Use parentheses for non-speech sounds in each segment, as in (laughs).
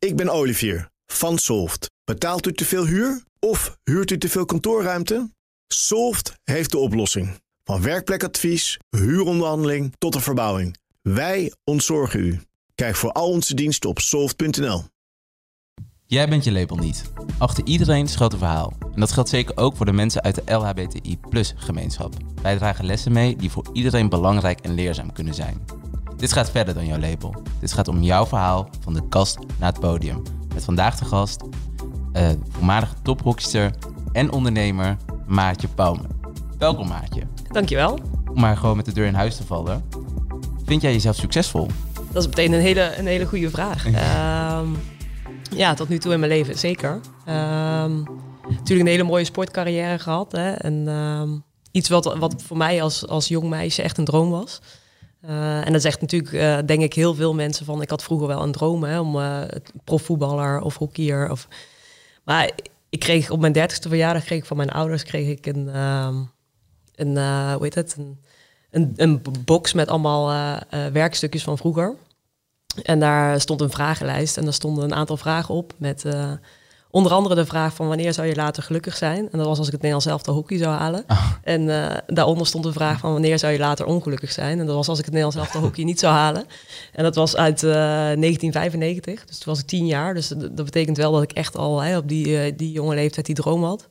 Ik ben Olivier van Solft. Betaalt u te veel huur of huurt u te veel kantoorruimte? Solft heeft de oplossing. Van werkplekadvies, huuronderhandeling tot de verbouwing. Wij ontzorgen u. Kijk voor al onze diensten op soft.nl. Jij bent je label niet. Achter iedereen schuilt een verhaal. En dat geldt zeker ook voor de mensen uit de LHBTI gemeenschap. Wij dragen lessen mee die voor iedereen belangrijk en leerzaam kunnen zijn. Dit gaat verder dan jouw label. Dit gaat om jouw verhaal van de kast naar het podium. Met vandaag de gast, uh, voormalige toprockster en ondernemer Maartje Pauwme. Welkom Maartje. Dankjewel. Om maar gewoon met de deur in huis te vallen. Vind jij jezelf succesvol? Dat is meteen een hele, een hele goede vraag. (laughs) Ehm, ja, tot nu toe in mijn leven zeker. Um, natuurlijk een hele mooie sportcarrière gehad. Hè? En ehm, iets wat, wat voor mij als, als jong meisje echt een droom was. Uh, en dat zegt natuurlijk, uh, denk ik, heel veel mensen van... ik had vroeger wel een droom hè, om uh, profvoetballer of hockeyer. Of... Maar ik kreeg op mijn dertigste verjaardag kreeg ik van mijn ouders kreeg ik een, um, een hoe heet het, een, een, een box met allemaal werkstukjes van vroeger. En daar stond een vragenlijst en daar stonden een aantal vragen op met Onder andere de vraag van wanneer zou je later gelukkig zijn? En dat was als ik het Nederlands de hockey zou halen. Ah. En uh, daaronder stond de vraag van wanneer zou je later ongelukkig zijn? En dat was als ik het Nederlands de hockey niet zou halen. En dat was uit uh, eh, 1995, dus toen was ik tien jaar. Dus dat, betekent wel dat ik echt al hè, op die, uh, die jonge leeftijd die droom had.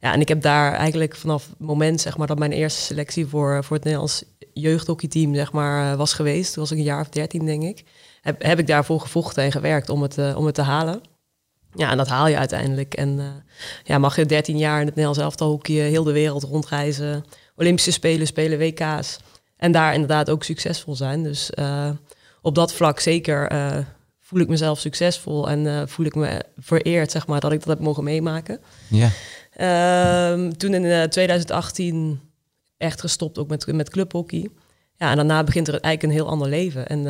Ja, en ik heb daar eigenlijk vanaf het moment zeg maar, dat mijn eerste selectie voor, voor het Nederlands jeugdhockeyteam zeg maar, was geweest, toen was ik een jaar of dertien denk ik, heb, heb ik daarvoor gevochten en gewerkt om het, om het te halen. Ja, en dat haal je uiteindelijk. En uh, ja, mag je 13 jaar in het Nederlands elftal hockey heel de wereld rondreizen. Olympische Spelen, spelen WK's. En daar inderdaad ook succesvol zijn. Dus uh, op dat vlak zeker uh, voel ik mezelf succesvol. En voel ik me vereerd, zeg maar, dat ik dat heb mogen meemaken. Ja. Ehm, toen in 2018 echt gestopt ook met, met clubhockey. Ja, en daarna begint er eigenlijk een heel ander leven. En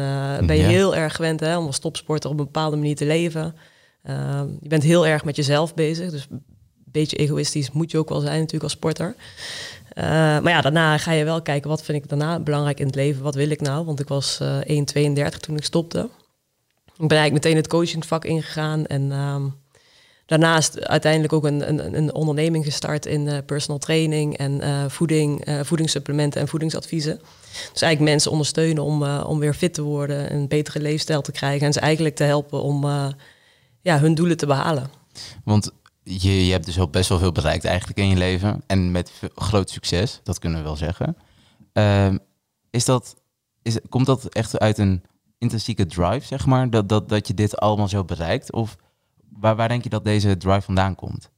ben je heel erg gewend hè, om als topsporter op een bepaalde manier te leven... Ehm, je bent heel erg met jezelf bezig. Dus een beetje egoïstisch moet je ook wel zijn natuurlijk als sporter. Uh, maar ja, daarna ga je wel kijken, wat vind ik daarna belangrijk in het leven? Wat wil ik nou? Want ik was uh, eh, 1,32 toen ik stopte. Ik ben eigenlijk meteen het coachingvak ingegaan. En uh, daarnaast uiteindelijk ook een, een, een onderneming gestart in uh, personal training en voeding, voedingssupplementen en voedingsadviezen. Dus eigenlijk mensen ondersteunen om, om weer fit te worden, een betere leefstijl te krijgen. En ze eigenlijk te helpen om ja, hun doelen te behalen. Want je, je hebt dus ook best wel veel bereikt eigenlijk in je leven. En met groot succes, dat kunnen we wel zeggen. Uh, is dat, is, komt dat echt uit een intrinsieke drive, zeg maar? Dat, dat, dat je dit allemaal zo bereikt? Of waar, waar denk je dat deze drive vandaan komt?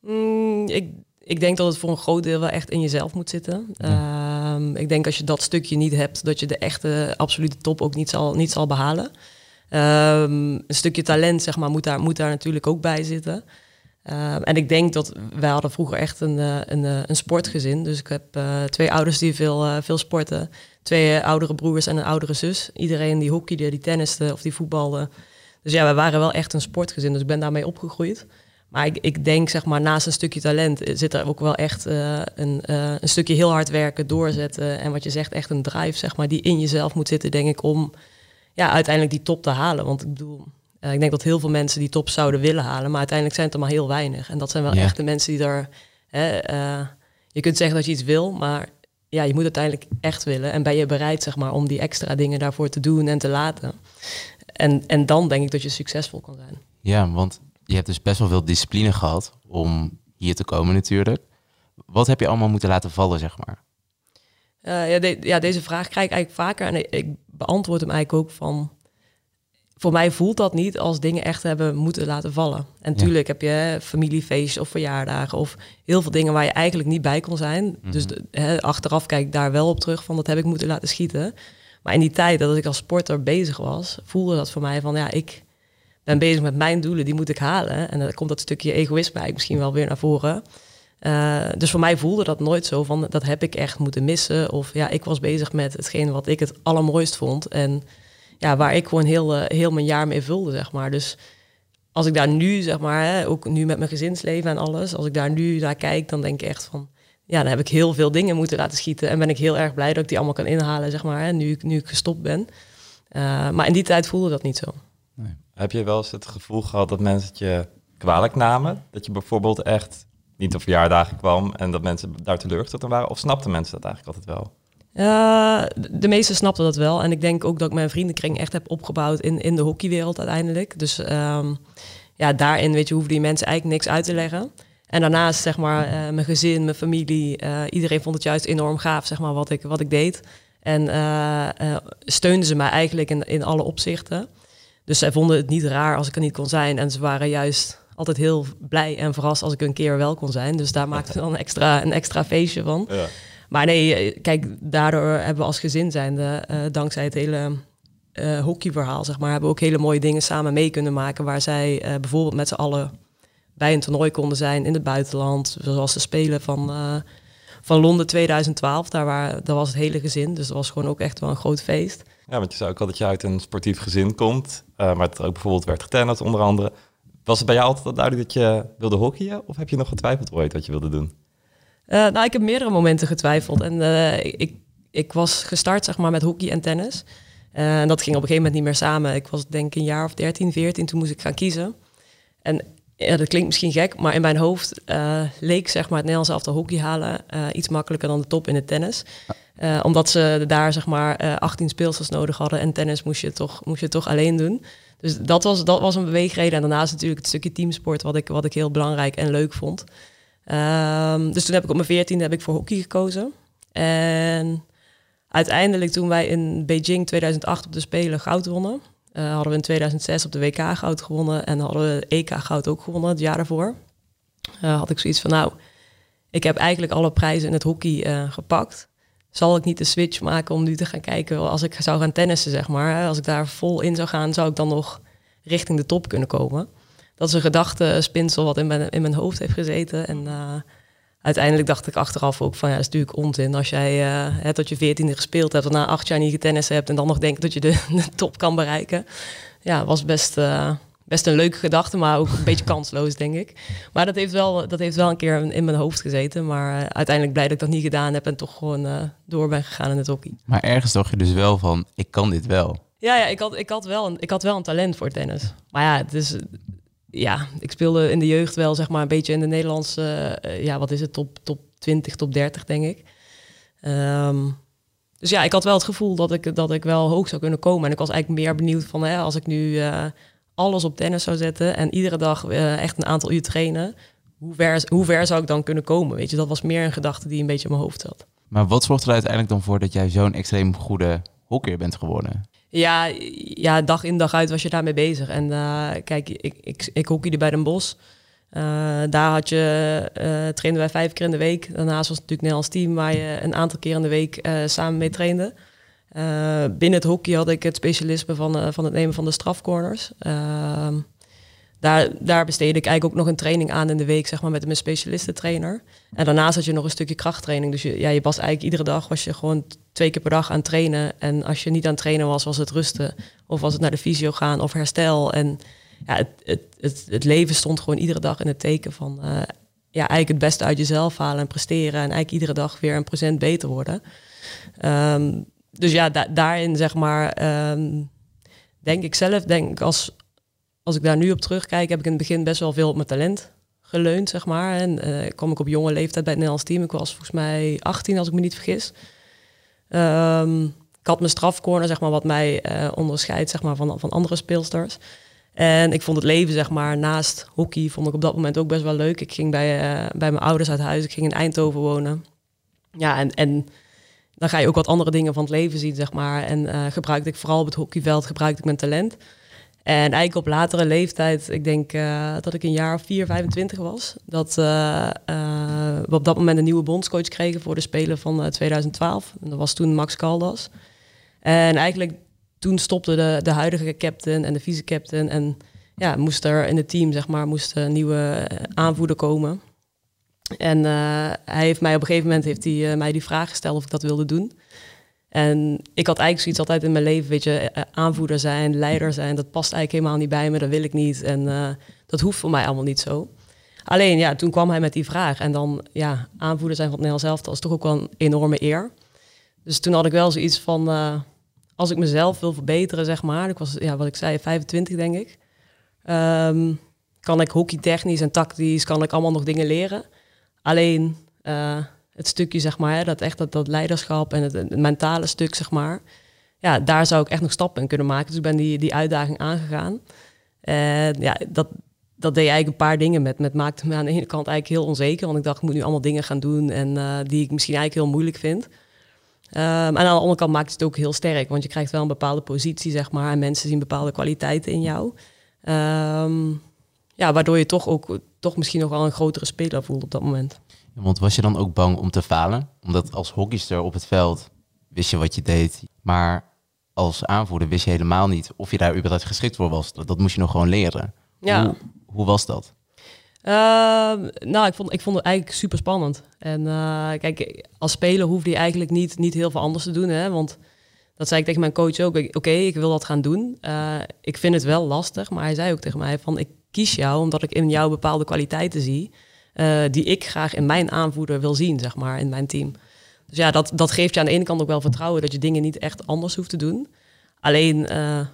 Mm, ik, ik denk dat het voor een groot deel wel echt in jezelf moet zitten. Ja. Uh, ik denk als je dat stukje niet hebt, dat je de echte absolute top ook niet zal, niet zal behalen. Um, een stukje talent, zeg maar, moet daar, moet daar natuurlijk ook bij zitten. Um, en ik denk dat wij hadden vroeger echt een, eh, een, eh, een sportgezin. Dus ik heb uh, twee ouders die veel, veel sporten. Twee oudere broers en een oudere zus. Iedereen die hockeyde, die tenniste of die voetbalde. Dus ja, we waren wel echt een sportgezin. Dus ik ben daarmee opgegroeid. Maar ik, ik denk, zeg maar, naast een stukje talent zit er ook wel echt een, een stukje heel hard werken, doorzetten. En wat je zegt, echt een drive, zeg maar, die in jezelf moet zitten, denk ik, om ja, uiteindelijk die top te halen. Want ik bedoel, uh, ik denk dat heel veel mensen die top zouden willen halen, maar uiteindelijk zijn het er maar heel weinig. En dat zijn wel echt de mensen die er. Hè, uh, je kunt zeggen dat je iets wil, maar ja, je moet uiteindelijk echt willen. En ben je bereid, zeg maar, om die extra dingen daarvoor te doen en te laten. En, en dan denk ik dat je succesvol kan zijn. Ja, want je hebt dus best wel veel discipline gehad om hier te komen natuurlijk. Wat heb je allemaal moeten laten vallen, zeg maar? Uh, ja, ja, deze vraag krijg ik eigenlijk vaker. En ik beantwoord hem eigenlijk ook van... Voor mij voelt dat niet als dingen echt hebben moeten laten vallen. En natuurlijk heb je familiefeestjes of verjaardagen... of heel veel dingen waar je eigenlijk niet bij kon zijn. Dus mhm. de, achteraf kijk ik daar wel op terug van... dat heb ik moeten laten schieten. Maar in die tijd dat ik als sporter bezig was... voelde dat voor mij van ja, ik ben bezig met mijn doelen, die moet ik halen. En dan komt dat stukje egoïsme eigenlijk misschien wel weer naar voren... Uh, dus voor mij voelde dat nooit zo van dat heb ik echt moeten missen. Of ja, ik was bezig met hetgeen wat ik het allermooist vond. En ja, waar ik gewoon heel, uh, heel mijn jaar mee vulde, zeg maar. Dus als ik daar nu, zeg maar, hè, ook nu met mijn gezinsleven en alles, als ik daar nu naar kijk, dan denk ik echt van, ja, dan heb ik heel veel dingen moeten laten schieten. En ben ik heel erg blij dat ik die allemaal kan inhalen, zeg maar, hè, nu, nu ik gestopt ben. Uh, maar in die tijd voelde dat niet zo. Nee. Heb je wel eens het gevoel gehad dat mensen het je kwalijk namen? Dat je bijvoorbeeld echt niet op verjaardagen kwam en dat mensen daar teleurgesteld waren? Of snapten mensen dat eigenlijk altijd wel? Uh, de meesten snapten dat wel. En ik denk ook dat ik mijn vriendenkring echt heb opgebouwd in, in de hockeywereld uiteindelijk. Dus um, ja, daarin weet je, hoeven die mensen eigenlijk niks uit te leggen. En daarnaast, zeg maar, uh, mijn gezin, mijn familie, uh, iedereen vond het juist enorm gaaf, zeg maar, wat ik, wat ik deed. En steunden ze mij eigenlijk in, in alle opzichten. Dus zij vonden het niet raar als ik er niet kon zijn. En ze waren juist altijd heel blij en verrast als ik een keer wel kon zijn. Dus daar maakten we (laughs) dan extra, een extra feestje van. Ja. Maar nee, eh, kijk, daardoor hebben we als gezin zijnde, uh, dankzij het hele uh, hockeyverhaal, zeg maar, hebben we ook hele mooie dingen samen mee kunnen maken. Waar zij uh, bijvoorbeeld met z'n allen bij een toernooi konden zijn in het buitenland. Zoals de Spelen van, van Londen 2012. Daar, waar, daar was het hele gezin. Dus dat was gewoon ook echt wel een groot feest. Ja, want je zei ook al dat je uit een sportief gezin komt. maar het ook bijvoorbeeld werd getennerd onder andere. Was het bij jou altijd duidelijk dat je wilde hockeyen? Of heb je nog getwijfeld ooit wat je wilde doen? Uh, nou, ik heb meerdere momenten getwijfeld. En uh, ik, ik was gestart zeg maar, met hockey en tennis. Uh, en dat ging op een gegeven moment niet meer samen. Ik was denk ik een jaar of 13, 14, toen moest ik gaan kiezen. En ja, dat klinkt misschien gek, maar in mijn hoofd leek zeg maar, het Nederlands elftal hockey halen iets makkelijker dan de top in het tennis. omdat ze daar zeg maar 18 speelsters nodig hadden en tennis moest je toch, moest je toch alleen doen. Dus dat was, dat was een beweegreden. En daarnaast natuurlijk het stukje teamsport, wat ik, wat ik heel belangrijk en leuk vond. Um, dus toen heb ik op mijn veertiende heb ik voor hockey gekozen. En uiteindelijk toen wij in Beijing 2008 op de Spelen goud wonnen... Uh, hadden we in 2006 op de WK goud gewonnen en hadden we EK goud ook gewonnen het jaar daarvoor. Uh, had ik zoiets van, nou, ik heb eigenlijk alle prijzen in het hockey uh, gepakt. Zal ik niet de switch maken om nu te gaan kijken als ik zou gaan tennissen, zeg maar. Als ik daar vol in zou gaan, zou ik dan nog richting de top kunnen komen dat is een gedachtespinsel wat in mijn, in mijn hoofd heeft gezeten. En uh, uiteindelijk dacht ik achteraf ook van ja, dat is natuurlijk onzin. Als jij uh, hè, tot je veertiende gespeeld hebt, na acht jaar niet getennis hebt en dan nog denkt dat je (laughs) de, top kan bereiken. Ja, was best, uh, best een leuke gedachte, maar ook een beetje kansloos, denk ik. Maar dat heeft wel, dat heeft wel een keer in mijn hoofd gezeten. Maar uiteindelijk blij dat ik dat niet gedaan heb en toch gewoon door ben gegaan in het hockey. Maar ergens dacht je dus wel van, ik kan dit wel. Ja, ja ik, had, ik, had wel een, ik had wel een talent voor tennis. Maar ja, het is, ja, ik speelde in de jeugd wel zeg maar een beetje in de Nederlandse, uh, ja, wat is het, top, top 20, top 30 denk ik. Um, dus ja, ik had wel het gevoel dat ik, dat ik wel hoog zou kunnen komen. En ik was eigenlijk meer benieuwd van, hè, als ik nu uh, alles op tennis zou zetten en iedere dag uh, echt een aantal uur trainen, hoe ver, hoe ver zou ik dan kunnen komen? Weet je, dat was meer een gedachte die een beetje in mijn hoofd zat. Maar wat zorgt er uiteindelijk dan voor dat jij zo'n extreem goede hockeyer bent geworden? Ja, ja, dag in dag uit was je daarmee bezig. En uh, kijk, ik, ik, ik hockeyde bij Den Bosch. Uh, daar had je, uh, trainen wij vijf keer in de week. Daarnaast was het natuurlijk Nederlands team waar je een aantal keer in de week samen mee trainde. Binnen het hockey had ik het specialisme van, van het nemen van de strafcorners. Ehm, daar, daar besteedde ik eigenlijk ook nog een training aan in de week, zeg maar, met mijn specialistentrainer. En daarnaast had je nog een stukje krachttraining. Dus je, ja, je was eigenlijk iedere dag was je gewoon twee keer per dag aan trainen. En als je niet aan het trainen was, was het rusten. Of was het naar de fysio gaan of herstel. En ja, het, het, het, het leven stond gewoon iedere dag in het teken van uh, ja, eigenlijk het beste uit jezelf halen en presteren. En eigenlijk iedere dag weer een procent beter worden. Um, dus ja, da daarin zeg maar, um, denk ik zelf, denk ik als, als ik daar nu op terugkijk, heb ik in het begin best wel veel op mijn talent geleund, zeg maar. En uh, kwam ik op jonge leeftijd bij het Nederlands team. Ik was volgens mij 18, als ik me niet vergis. Um, ik had mijn strafcorner, zeg maar, wat mij uh, onderscheidt zeg maar, van, van andere speelsters. En ik vond het leven, zeg maar, naast hockey, vond ik op dat moment ook best wel leuk. Ik ging bij, uh, bij mijn ouders uit huis, ik ging in Eindhoven wonen. Ja, en, en dan ga je ook wat andere dingen van het leven zien, zeg maar. En uh, gebruikte ik vooral op het hockeyveld, gebruikte ik mijn talent. En eigenlijk op latere leeftijd, ik denk uh, dat ik een jaar of 4, 25 was, dat uh, we op dat moment een nieuwe bondscoach kregen voor de Spelen van 2012. En dat was toen Max Caldas. En eigenlijk toen stopte de, de huidige captain en de vice-captain. En ja, moest er in het team, zeg maar, moest een nieuwe aanvoerder komen. En hij heeft mij op een gegeven moment heeft hij, mij die vraag gesteld of ik dat wilde doen. En ik had eigenlijk zoiets altijd in mijn leven, weet je, eh, aanvoerder zijn, leider zijn, dat past eigenlijk helemaal niet bij me, dat wil ik niet. En dat hoeft voor mij allemaal niet zo. Alleen ja, toen kwam hij met die vraag. En dan, ja, aanvoerder zijn van het Nederlands elftal is toch ook wel een enorme eer. Dus toen had ik wel zoiets van, als ik mezelf wil verbeteren, zeg maar. Ik was, ja, wat ik zei, 25 denk ik. Ehm, kan ik hockeytechnisch en tactisch, kan ik allemaal nog dingen leren. Alleen eh, het stukje, zeg maar, hè, dat echt dat, dat leiderschap en het, mentale stuk, zeg maar. Ja, daar zou ik echt nog stappen in kunnen maken. Dus ik ben die, die uitdaging aangegaan. En ja, dat, dat deed eigenlijk een paar dingen met. Met maakte me aan de ene kant eigenlijk heel onzeker. Want ik dacht, ik moet nu allemaal dingen gaan doen en eh, die ik misschien eigenlijk heel moeilijk vind. Um, en aan de andere kant maakt het ook heel sterk. Want je krijgt wel een bepaalde positie, zeg maar. En mensen zien bepaalde kwaliteiten in jou. Um, ja, waardoor je toch ook toch misschien nog wel een grotere speler voelt op dat moment. want was je dan ook bang om te falen? Omdat als hockeyster op het veld wist je wat je deed. Maar als aanvoerder wist je helemaal niet of je daar überhaupt geschikt voor was. Dat, dat moest je nog gewoon leren. Ja. Hoe, hoe was dat? Uh, nou, ik vond, ik vond het eigenlijk super spannend. En uh, kijk, als speler hoefde je eigenlijk niet, niet heel veel anders te doen. Hè? Want dat zei ik tegen mijn coach ook. Oké, ik wil dat gaan doen. Uh, ik vind het wel lastig. Maar hij zei ook tegen mij van... ik kies jou omdat ik in jou bepaalde kwaliteiten zie... die ik graag in mijn aanvoerder wil zien, zeg maar, in mijn team. Dus ja, dat, dat geeft je aan de ene kant ook wel vertrouwen... dat je dingen niet echt anders hoeft te doen. Alleen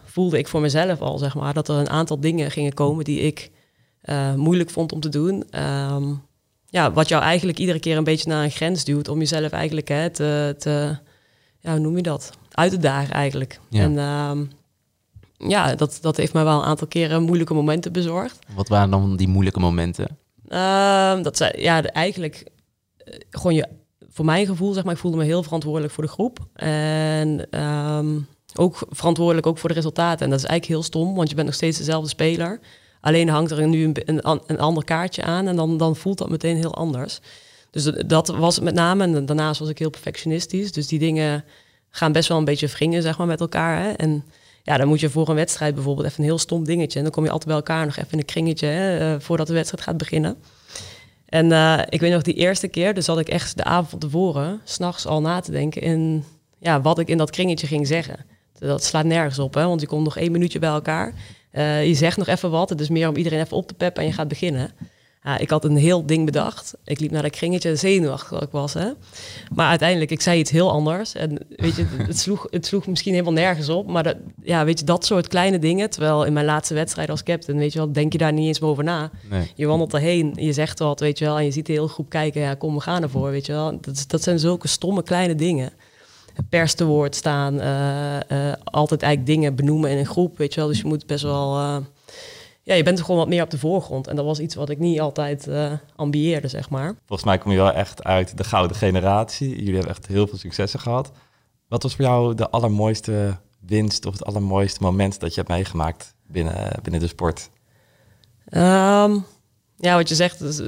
voelde ik voor mezelf al, zeg maar... dat er een aantal dingen gingen komen die ik uh, moeilijk vond om te doen. Um, ja, wat jou eigenlijk iedere keer een beetje naar een grens duwt om jezelf eigenlijk hè, te, te ja, hoe noem je dat? Uit te dagen eigenlijk. Ja. En um, ja, dat, dat heeft mij wel een aantal keren moeilijke momenten bezorgd. Wat waren dan die moeilijke momenten? Um, dat zei, ja, eigenlijk uh, gewoon je, voor mijn gevoel, zeg maar, ik voelde me heel verantwoordelijk voor de groep. En um, ook verantwoordelijk ook voor de resultaten. En dat is eigenlijk heel stom, want je bent nog steeds dezelfde speler. Alleen hangt er nu een, een, een ander kaartje aan en dan, dan voelt dat meteen heel anders. Dus dat was het met name. En daarnaast was ik heel perfectionistisch. Dus die dingen gaan best wel een beetje wringen, zeg maar, met elkaar. Hè? En ja, dan moet je voor een wedstrijd bijvoorbeeld even een heel stom dingetje. En dan kom je altijd bij elkaar nog even in een kringetje hè, uh, voordat de wedstrijd gaat beginnen. En uh, ik weet nog die eerste keer, dus zat ik echt de avond van tevoren, s'nachts al na te denken in ja, wat ik in dat kringetje ging zeggen. Dat slaat nergens op, hè, want je komt nog één minuutje bij elkaar. Uh, je zegt nog even wat. Het is meer om iedereen even op te peppen en je gaat beginnen. Ja, ik had een heel ding bedacht. Ik liep naar dat kringetje, zenuwachtig dat ik was. Hè? Maar uiteindelijk, ik zei iets heel anders. En weet je, het sloeg, het sloeg misschien helemaal nergens op. Maar dat, ja, weet je, dat soort kleine dingen. Terwijl in mijn laatste wedstrijd als captain, weet je wel, denk je daar niet eens over na. Nee. Je wandelt erheen, je zegt wat, weet je wel. En je ziet de hele groep kijken, ja, kom, we gaan ervoor, weet je wel. Dat, dat zijn zulke stomme kleine dingen pers te woord staan. Uh, uh, altijd eigenlijk dingen benoemen in een groep, weet je wel. Dus je moet best wel... Uh, ja, je bent er gewoon wat meer op de voorgrond. En dat was iets wat ik niet altijd ambieerde, zeg maar. Volgens mij kom je wel echt uit de gouden generatie. Jullie hebben echt heel veel successen gehad. Wat was voor jou de allermooiste winst of het allermooiste moment dat je hebt meegemaakt binnen, binnen de sport? Um, ja, wat je zegt, is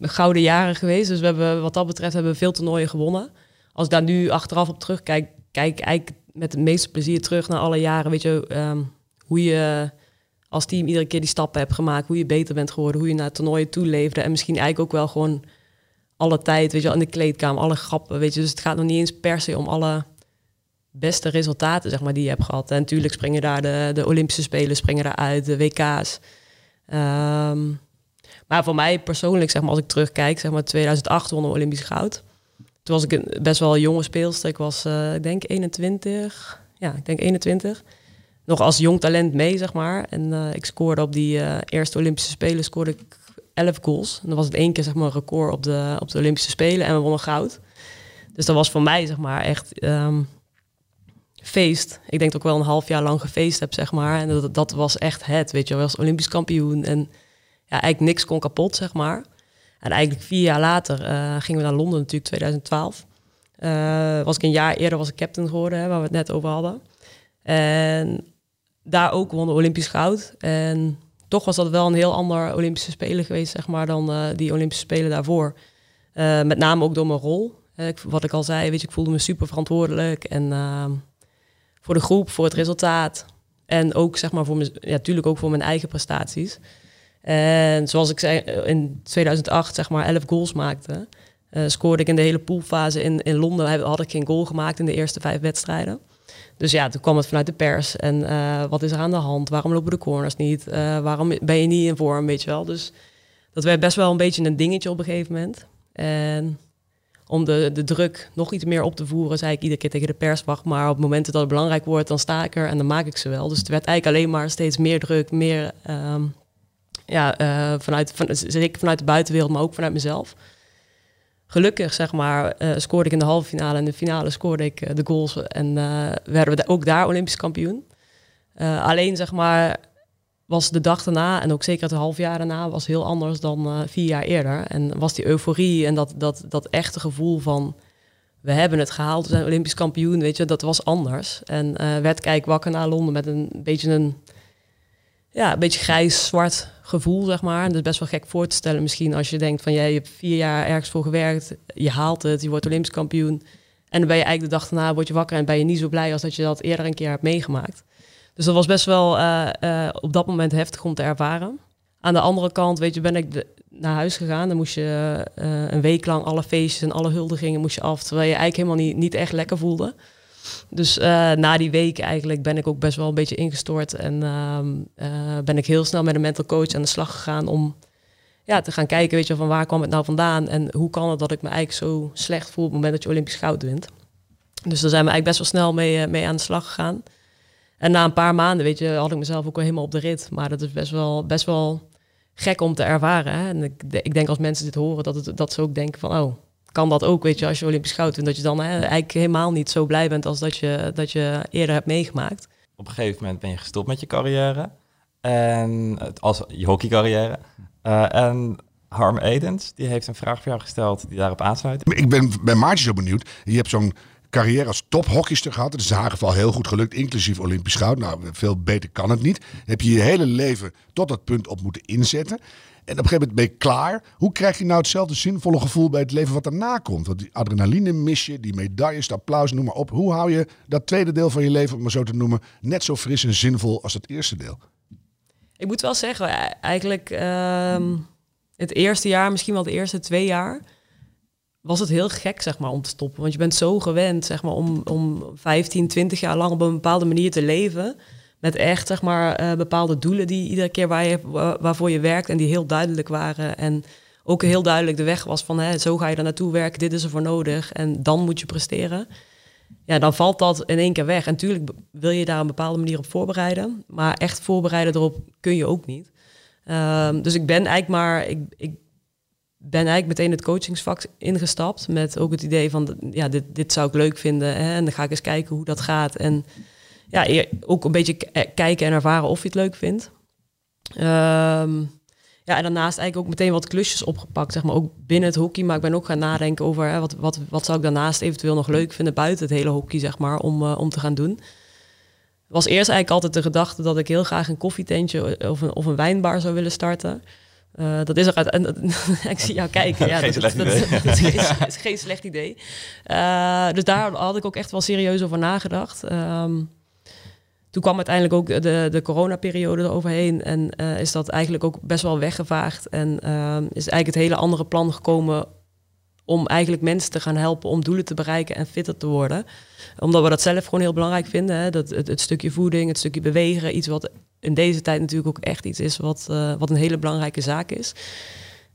gouden jaren geweest. Dus we hebben wat dat betreft hebben we veel toernooien gewonnen als ik daar nu achteraf op terugkijk, kijk ik eigenlijk met het meeste plezier terug naar alle jaren. Weet je, um, hoe je als team iedere keer die stappen hebt gemaakt, hoe je beter bent geworden, hoe je naar toernooien toe leefde. En misschien eigenlijk ook wel gewoon alle tijd, weet je wel, in de kleedkamer, alle grappen, weet je. Dus het gaat nog niet eens per se om alle beste resultaten, zeg maar, die je hebt gehad. En natuurlijk springen daar de, de Olympische Spelen, springen daar uit, de WK's. Um, maar voor mij persoonlijk, zeg maar, als ik terugkijk, zeg maar, 2008 won Olympisch goud. Toen was ik best wel een jonge speelster. Ik was, uh, ik denk 21. Ja, ik denk 21. Nog als jong talent mee, zeg maar. En uh, ik scoorde op die uh, eerste Olympische Spelen scoorde ik 11 goals. En dan was het één keer zeg maar een record op de, op de Olympische Spelen en we wonnen goud. Dus dat was voor mij zeg maar echt um, feest. Ik denk dat ik wel een half jaar lang gefeest heb, zeg maar. En dat, dat was echt het, weet je. Ik was Olympisch kampioen en ja, eigenlijk niks kon kapot, zeg maar. En eigenlijk vier jaar later uh, gingen we naar Londen natuurlijk, 2012. Uh, was ik een jaar eerder was ik captain geworden, hè, waar we het net over hadden. En daar ook won de Olympisch goud. En toch was dat wel een heel ander Olympische Spelen geweest, zeg maar, dan uh, die Olympische Spelen daarvoor. met name ook door mijn rol. wat ik al zei, weet je, ik voelde me super verantwoordelijk. En voor de groep, voor het resultaat. En ook, zeg maar, voor mijn, ja, natuurlijk ook voor mijn eigen prestaties. En zoals ik zei, in 2008 zeg maar 11 goals maakte. Scoorde ik in de hele poolfase in, in Londen. Had ik geen goal gemaakt in de eerste vijf wedstrijden. Dus ja, toen kwam het vanuit de pers. En uh, wat is er aan de hand? Waarom lopen de corners niet? Uh, waarom ben je niet in vorm, weet je wel? Dus dat werd best wel een beetje een dingetje op een gegeven moment. En om de, de druk nog iets meer op te voeren, zei ik iedere keer tegen de pers, wacht maar op momenten dat het belangrijk wordt, dan sta ik er en dan maak ik ze wel. Dus het werd eigenlijk alleen maar steeds meer druk, meer... Um, Ja, uh, vanuit, van, zeker vanuit de buitenwereld, maar ook vanuit mezelf. Gelukkig, zeg maar, uh, scoorde ik in de halve finale. En in de finale scoorde ik de goals. En werden we ook daar Olympisch kampioen. alleen, zeg maar, was de dag daarna en ook zeker het half jaar daarna was heel anders dan vier jaar eerder. En was die euforie en dat, dat, dat echte gevoel van we hebben het gehaald, we zijn Olympisch kampioen, weet je, dat was anders. En werd kijk wakker naar Londen met een beetje een, ja, een beetje grijs-zwart gevoel, zeg maar. Dat is best wel gek voor te stellen misschien als je denkt van, jij hebt vier jaar ergens voor gewerkt, je haalt het, je wordt Olympisch kampioen. En dan ben je eigenlijk de dag daarna, word je wakker en ben je niet zo blij als dat je dat eerder een keer hebt meegemaakt. Dus dat was best wel uh, uh, op dat moment heftig om te ervaren. Aan de andere kant, weet je, ben ik naar huis gegaan. Dan moest je uh, een week lang alle feestjes en alle huldigingen moest je af. Terwijl je eigenlijk helemaal niet, niet echt lekker voelde. Dus uh, na die week eigenlijk ben ik ook best wel een beetje ingestort. En uh, ben ik heel snel met een mental coach aan de slag gegaan om ja, te gaan kijken, weet je, van waar kwam het nou vandaan? En hoe kan het dat ik me eigenlijk zo slecht voel op het moment dat je Olympisch goud wint? Dus daar zijn we eigenlijk best wel snel mee, mee aan de slag gegaan. En na een paar maanden, weet je, had ik mezelf ook wel helemaal op de rit. Maar dat is best wel, best wel gek om te ervaren. Hè? En ik, ik, denk als mensen dit horen, dat, het, dat ze ook denken van... oh, kan dat ook, weet je, als je Olympisch goud en Dat je dan hè, eigenlijk helemaal niet zo blij bent als dat je, dat je eerder hebt meegemaakt. Op een gegeven moment ben je gestopt met je carrière. En als je hockeycarrière. Uh, en Harm Edens, die heeft een vraag voor jou gesteld die daarop aansluit. Ik ben bij Maartje zo benieuwd. Je hebt zo'n carrière als tophockeyster gehad. Het is in haar geval heel goed gelukt, inclusief Olympisch goud. Nou, veel beter kan het niet. Heb je je hele leven tot dat punt op moeten inzetten. En op een gegeven moment ben je klaar. Hoe krijg je nou hetzelfde zinvolle gevoel bij het leven wat daarna komt? Want die adrenaline mis je, die medailles, de applaus, noem maar op. Hoe hou je dat tweede deel van je leven, om maar zo te noemen, net zo fris en zinvol als het eerste deel? Ik moet wel zeggen, e-, eigenlijk uh, het eerste jaar, misschien wel de eerste twee jaar was het heel gek, zeg maar, om te stoppen. Want je bent zo gewend, zeg maar, om, om 15, 20 jaar lang op een bepaalde manier te leven. Met echt, zeg maar, uh, bepaalde doelen die iedere keer waar je, waarvoor je werkt en die heel duidelijk waren. En ook heel duidelijk de weg was van, hè, zo ga je er naartoe werken, dit is er voor nodig en dan moet je presteren. Ja, dan valt dat in één keer weg. En natuurlijk wil je daar een bepaalde manier op voorbereiden. Maar echt voorbereiden erop kun je ook niet. Um, dus ik ben eigenlijk maar, ik, ik ben eigenlijk meteen het coachingsvak ingestapt met ook het idee van, ja, dit, dit zou ik leuk vinden. Hè? En dan ga ik eens kijken hoe dat gaat. En ja, ook een beetje eh, kijken en ervaren of je het leuk vindt. Um, ja, en daarnaast eigenlijk ook meteen wat klusjes opgepakt, zeg maar, ook binnen het hockey. Maar ik ben ook gaan nadenken over hè, wat, wat, wat zou ik daarnaast eventueel nog leuk vinden buiten het hele hockey, zeg maar, om, uh, om te gaan doen. Was eerst eigenlijk altijd de gedachte dat ik heel graag een koffietentje of een, of een wijnbar zou willen starten. Uh, dat is eruit. En, (laughs) ik zie jou kijken. Ja, geen dat, slecht idee. Dat, (laughs) dat, is, is, geen slecht idee. Uh, dus daar had ik ook echt wel serieus over nagedacht. Um, toen kwam uiteindelijk ook de, de coronaperiode eroverheen. En uh, is dat eigenlijk ook best wel weggevaagd. En is eigenlijk het hele andere plan gekomen om eigenlijk mensen te gaan helpen om doelen te bereiken en fitter te worden. Omdat we dat zelf gewoon heel belangrijk vinden. Hè? Dat, het, stukje voeding, het stukje bewegen, iets wat in deze tijd natuurlijk ook echt iets is wat, uh, wat een hele belangrijke zaak is.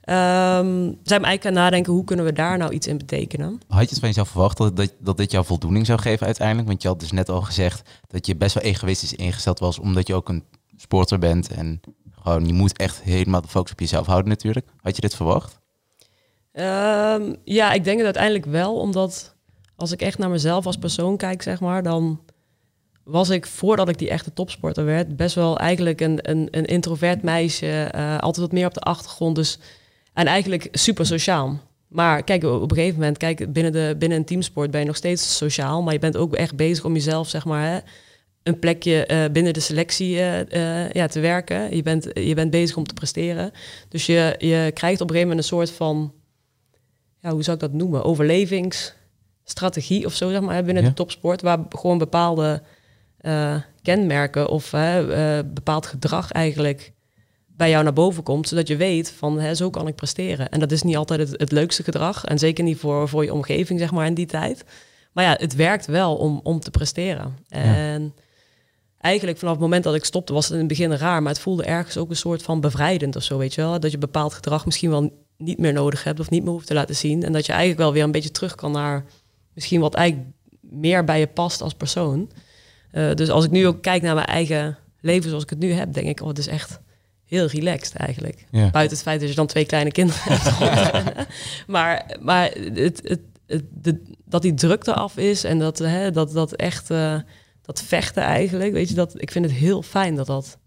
Um, zijn we eigenlijk aan nadenken, hoe kunnen we daar nou iets in betekenen? Had je het van jezelf verwacht dat, dat, dat dit jouw voldoening zou geven uiteindelijk? Want je had dus net al gezegd dat je best wel egoïstisch ingesteld was, omdat je ook een sporter bent en gewoon je moet echt helemaal de focus op jezelf houden natuurlijk. Had je dit verwacht? Um, ja, ik denk het uiteindelijk wel, omdat als ik echt naar mezelf als persoon kijk, zeg maar, dan was ik voordat ik die echte topsporter werd, best wel eigenlijk een, een, een introvert meisje, uh, altijd wat meer op de achtergrond. Dus, en eigenlijk super sociaal. Maar kijk, op een gegeven moment, kijk, binnen, de, binnen een teamsport ben je nog steeds sociaal, maar je bent ook echt bezig om jezelf, zeg maar, hè, een plekje uh, binnen de selectie uh, ja, te werken. Je bent, je bent bezig om te presteren. Dus je, je krijgt op een gegeven moment een soort van ja, hoe zou ik dat noemen, overlevingsstrategie of zo, zeg maar, binnen ja. de topsport, waar gewoon bepaalde kenmerken of bepaald gedrag eigenlijk bij jou naar boven komt, zodat je weet van hè, zo kan ik presteren. En dat is niet altijd het, het, leukste gedrag en zeker niet voor, voor je omgeving, zeg maar, in die tijd. Maar ja, het werkt wel om, om te presteren. En ja. eigenlijk vanaf het moment dat ik stopte, was het in het begin raar, maar het voelde ergens ook een soort van bevrijdend of zo, weet je wel. Dat je bepaald gedrag misschien wel niet meer nodig hebt of niet meer hoeft te laten zien. En dat je eigenlijk wel weer een beetje terug kan naar misschien wat eigenlijk meer bij je past als persoon. Uh, dus als ik nu ook kijk naar mijn eigen leven zoals ik het nu heb, denk ik, oh, het is echt heel relaxed eigenlijk. Ja. Buiten het feit dat je dan twee kleine kinderen (laughs) hebt. (laughs) maar maar het, het, het, de, dat die druk eraf is en dat, hè, dat, dat echt, eh, dat vechten eigenlijk, weet je, dat, ik vind het heel fijn dat dat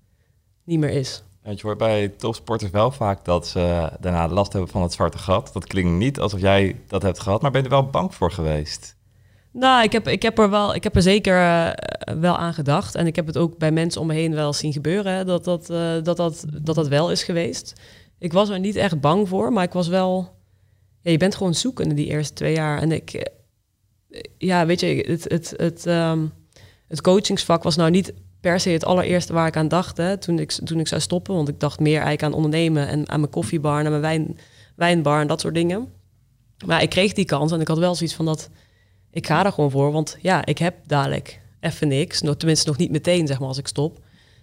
niet meer is. Want je hoort bij topsporters wel vaak dat ze daarna last hebben van het zwarte gat. Dat klinkt niet alsof jij dat hebt gehad, maar ben je er wel bang voor geweest? Nou, ik heb, ik heb er wel, ik heb er zeker eh, wel aan gedacht. En ik heb het ook bij mensen om me heen wel zien gebeuren, hè, dat, dat, eh, dat, dat, dat dat wel is geweest. Ik was er niet echt bang voor, maar ik was wel... Ja, je bent gewoon zoekende die eerste twee jaar. En ik... eh, Ja, weet je, het, het, het, ehm, het coachingsvak was nou niet per se het allereerste waar ik aan dacht toen, ik, toen ik zou stoppen. Want ik dacht meer eigenlijk aan ondernemen en aan mijn koffiebar en mijn wijn, wijnbar en dat soort dingen. Maar ik kreeg die kans en ik had wel zoiets van dat ik ga er gewoon voor. Want ja, ik heb dadelijk even niks. Nog, tenminste, nog niet meteen, zeg maar, als ik stop.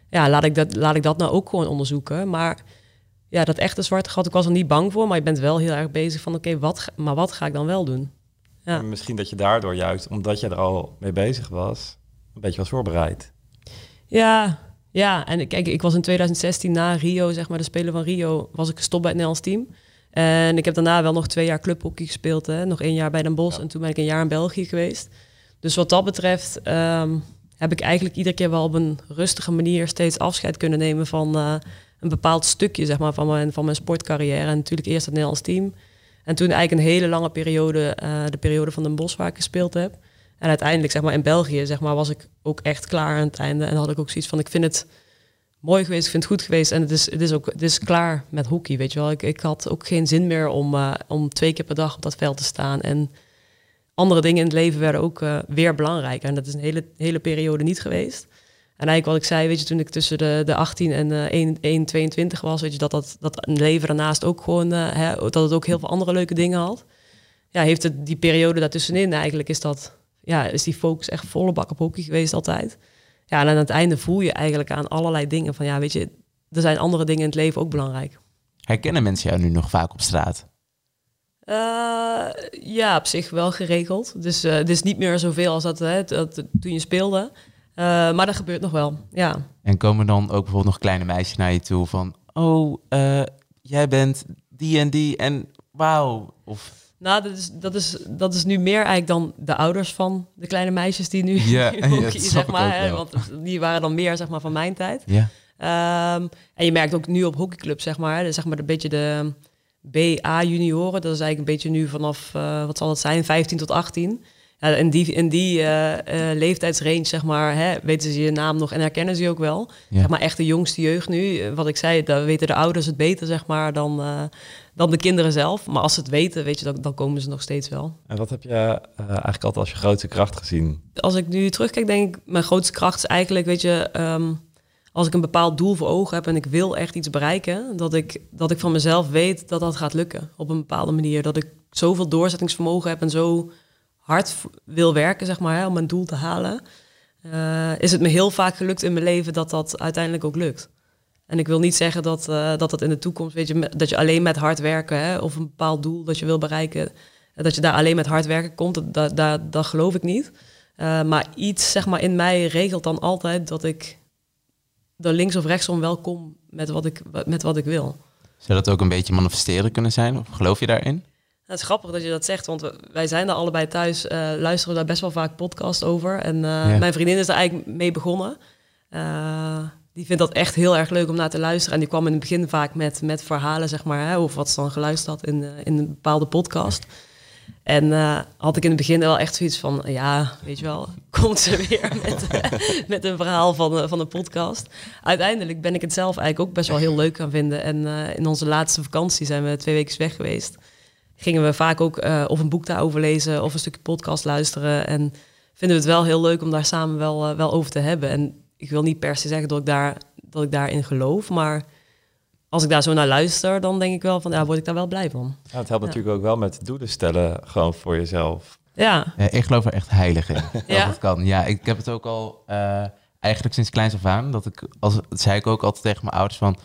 Ja, laat ik dat, laat ik dat nou ook gewoon onderzoeken. Maar ja, dat echte zwarte gat, ik was er niet bang voor. Maar je bent wel heel erg bezig van, oké, wat, maar wat ga ik dan wel doen? Ja. En Misschien dat je daardoor juist, omdat je er al mee bezig was, een beetje was voorbereid. Ja, ja. En ik- kijk, ik was in 2016 na Rio, zeg maar, de Spelen van Rio, was ik gestopt bij het Nederlands team. En ik heb daarna wel nog twee jaar clubhockey gespeeld. Hè? Nog één jaar bij Den Bosch en toen ben ik een jaar in België geweest. Dus wat dat betreft ehm, heb ik eigenlijk iedere keer wel op een rustige manier steeds afscheid kunnen nemen van eh, een bepaald stukje zeg maar, van, mijn, van mijn sportcarrière. En natuurlijk eerst het Nederlands team. En toen eigenlijk een hele lange periode, eh, de periode van Den Bosch waar ik gespeeld heb. En uiteindelijk, zeg maar, in België, zeg maar, was ik ook echt klaar aan het einde. En had ik ook zoiets van, ik vind het mooi geweest, ik vind het goed geweest. En het is, het is ook het is klaar met hockey, weet je wel. Ik, ik had ook geen zin meer om, eh, om twee keer per dag op dat veld te staan. En andere dingen in het leven werden ook eh, weer belangrijker. En dat is een hele, hele periode niet geweest. En eigenlijk wat ik zei, weet je, toen ik tussen de, de 18 en eh 1, 1, 22 was, weet je, dat, dat, dat een leven daarnaast ook gewoon, eh, hè, dat het ook heel veel andere leuke dingen had. Ja, heeft het die periode daartussenin eigenlijk, is dat, ja, is die focus echt volle bak op hockey geweest altijd. Ja, en aan het einde voel je eigenlijk aan allerlei dingen van, ja, weet je, er zijn andere dingen in het leven ook belangrijk. Herkennen mensen jou nu nog vaak op straat? Eh, ja, op zich wel geregeld. Dus eh, het is niet meer zoveel als dat, hè, dat toen je speelde. Eh, maar dat gebeurt nog wel, ja. En komen dan ook bijvoorbeeld nog kleine meisjes naar je toe van... Oh, jij bent die en die en wauw. Of Nou, dat is, dat, is, dat is nu meer eigenlijk dan de ouders van de kleine meisjes die nu hockeyen, (laughs) dat snap zeg maar. Hè, want die waren dan meer zeg maar, van mijn tijd. ja. Ehm, en je merkt ook nu op hockeyclub, zeg maar, dus zeg maar een beetje de BA junioren. Dat is eigenlijk een beetje nu vanaf, eh, wat zal het zijn, 15 tot 18. Ja, in die, in die eh, eh, leeftijdsrange, zeg maar, hè, weten ze je naam nog en herkennen ze je ook wel. Ja. Zeg maar echt de jongste jeugd nu. Wat ik zei, daar weten de ouders het beter, zeg maar, dan, dan de kinderen zelf. Maar als ze het weten, weet je, dan, dan komen ze nog steeds wel. En wat heb je eh, eigenlijk altijd als je grootste kracht gezien? als ik nu terugkijk, denk ik, mijn grootste kracht is eigenlijk, weet je, ehm, als ik een bepaald doel voor ogen heb en ik wil echt iets bereiken, dat ik, dat ik van mezelf weet dat dat gaat lukken op een bepaalde manier. Dat ik zoveel doorzettingsvermogen heb en zo hard wil werken, zeg maar, hè, om mijn doel te halen. eh, is het me heel vaak gelukt in mijn leven dat dat uiteindelijk ook lukt. En ik wil niet zeggen dat, eh, dat dat in de toekomst, weet je, dat je alleen met hard werken hè, of een bepaald doel dat je wil bereiken, eh, dat je daar alleen met hard werken komt. Dat, dat, dat, dat geloof ik niet. Eh, maar iets zeg maar, in mij regelt dan altijd dat ik er links of rechtsom wel kom met wat ik, met wat ik wil. Zou dat ook een beetje manifesteren kunnen zijn? Of geloof je daarin? Het is grappig dat je dat zegt, want wij zijn daar allebei thuis, eh, luisteren daar best wel vaak podcast over. En Ja. mijn vriendin is er eigenlijk mee begonnen. Eh, die vindt dat echt heel erg leuk om naar te luisteren. En die kwam in het begin vaak met, met verhalen, zeg maar, hè, of wat ze dan geluisterd had in, eh, in een bepaalde podcast. En eh, had ik in het begin wel echt zoiets van, ja, weet je wel, (laughs) komt ze weer (laughs) met, met een verhaal van, eh, van een podcast. Uiteindelijk ben ik het zelf eigenlijk ook best wel heel leuk gaan vinden. En eh, in onze laatste vakantie zijn we twee weken weg geweest. Gingen we vaak ook eh, of een boek daarover lezen of een stukje podcast luisteren. En vinden we het wel heel leuk om daar samen wel, eh, wel over te hebben. En ik wil niet per se zeggen dat ik, daar, dat ik daarin geloof, maar als ik daar zo naar luister, dan denk ik wel van, ja, word ik daar wel blij van. Ja, het helpt natuurlijk ook wel met doelen stellen, gewoon voor jezelf. Ja, Ja, ik geloof er echt heilig in. (laughs) Dat Ja? het kan. Ja, ik heb het ook al eh, eigenlijk sinds kleins af aan. Dat ik, als, dat zei ik ook altijd tegen mijn ouders van...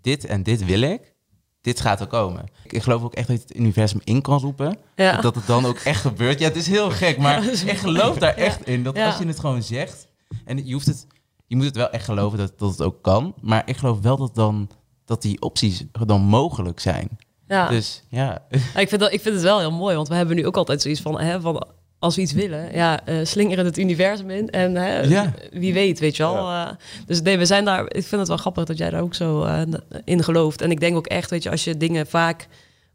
Dit en dit wil ik. Dit gaat er komen. Ik, geloof ook echt dat je het universum in kan roepen. ja. Dat het dan ook echt gebeurt. Ja, het is heel gek, (laughs) maar ik geloof daar (laughs) Ja. echt in. Dat Ja. als je het gewoon zegt... En je, hoeft het, je moet het wel echt geloven dat, dat het ook kan. Maar ik geloof wel dat dan dat die opties dan mogelijk zijn. Ja. Dus ja, (laughs) Ja, ik, vind dat, ik vind het wel heel mooi, want we hebben nu ook altijd zoiets van, hè, van als we iets willen, ja, eh, slingeren het universum in en hè, Ja. wie weet, weet je wel. Eh, dus nee, we zijn daar, ik vind het wel grappig dat jij daar ook zo eh, in gelooft. En ik denk ook echt, weet je, als je dingen vaak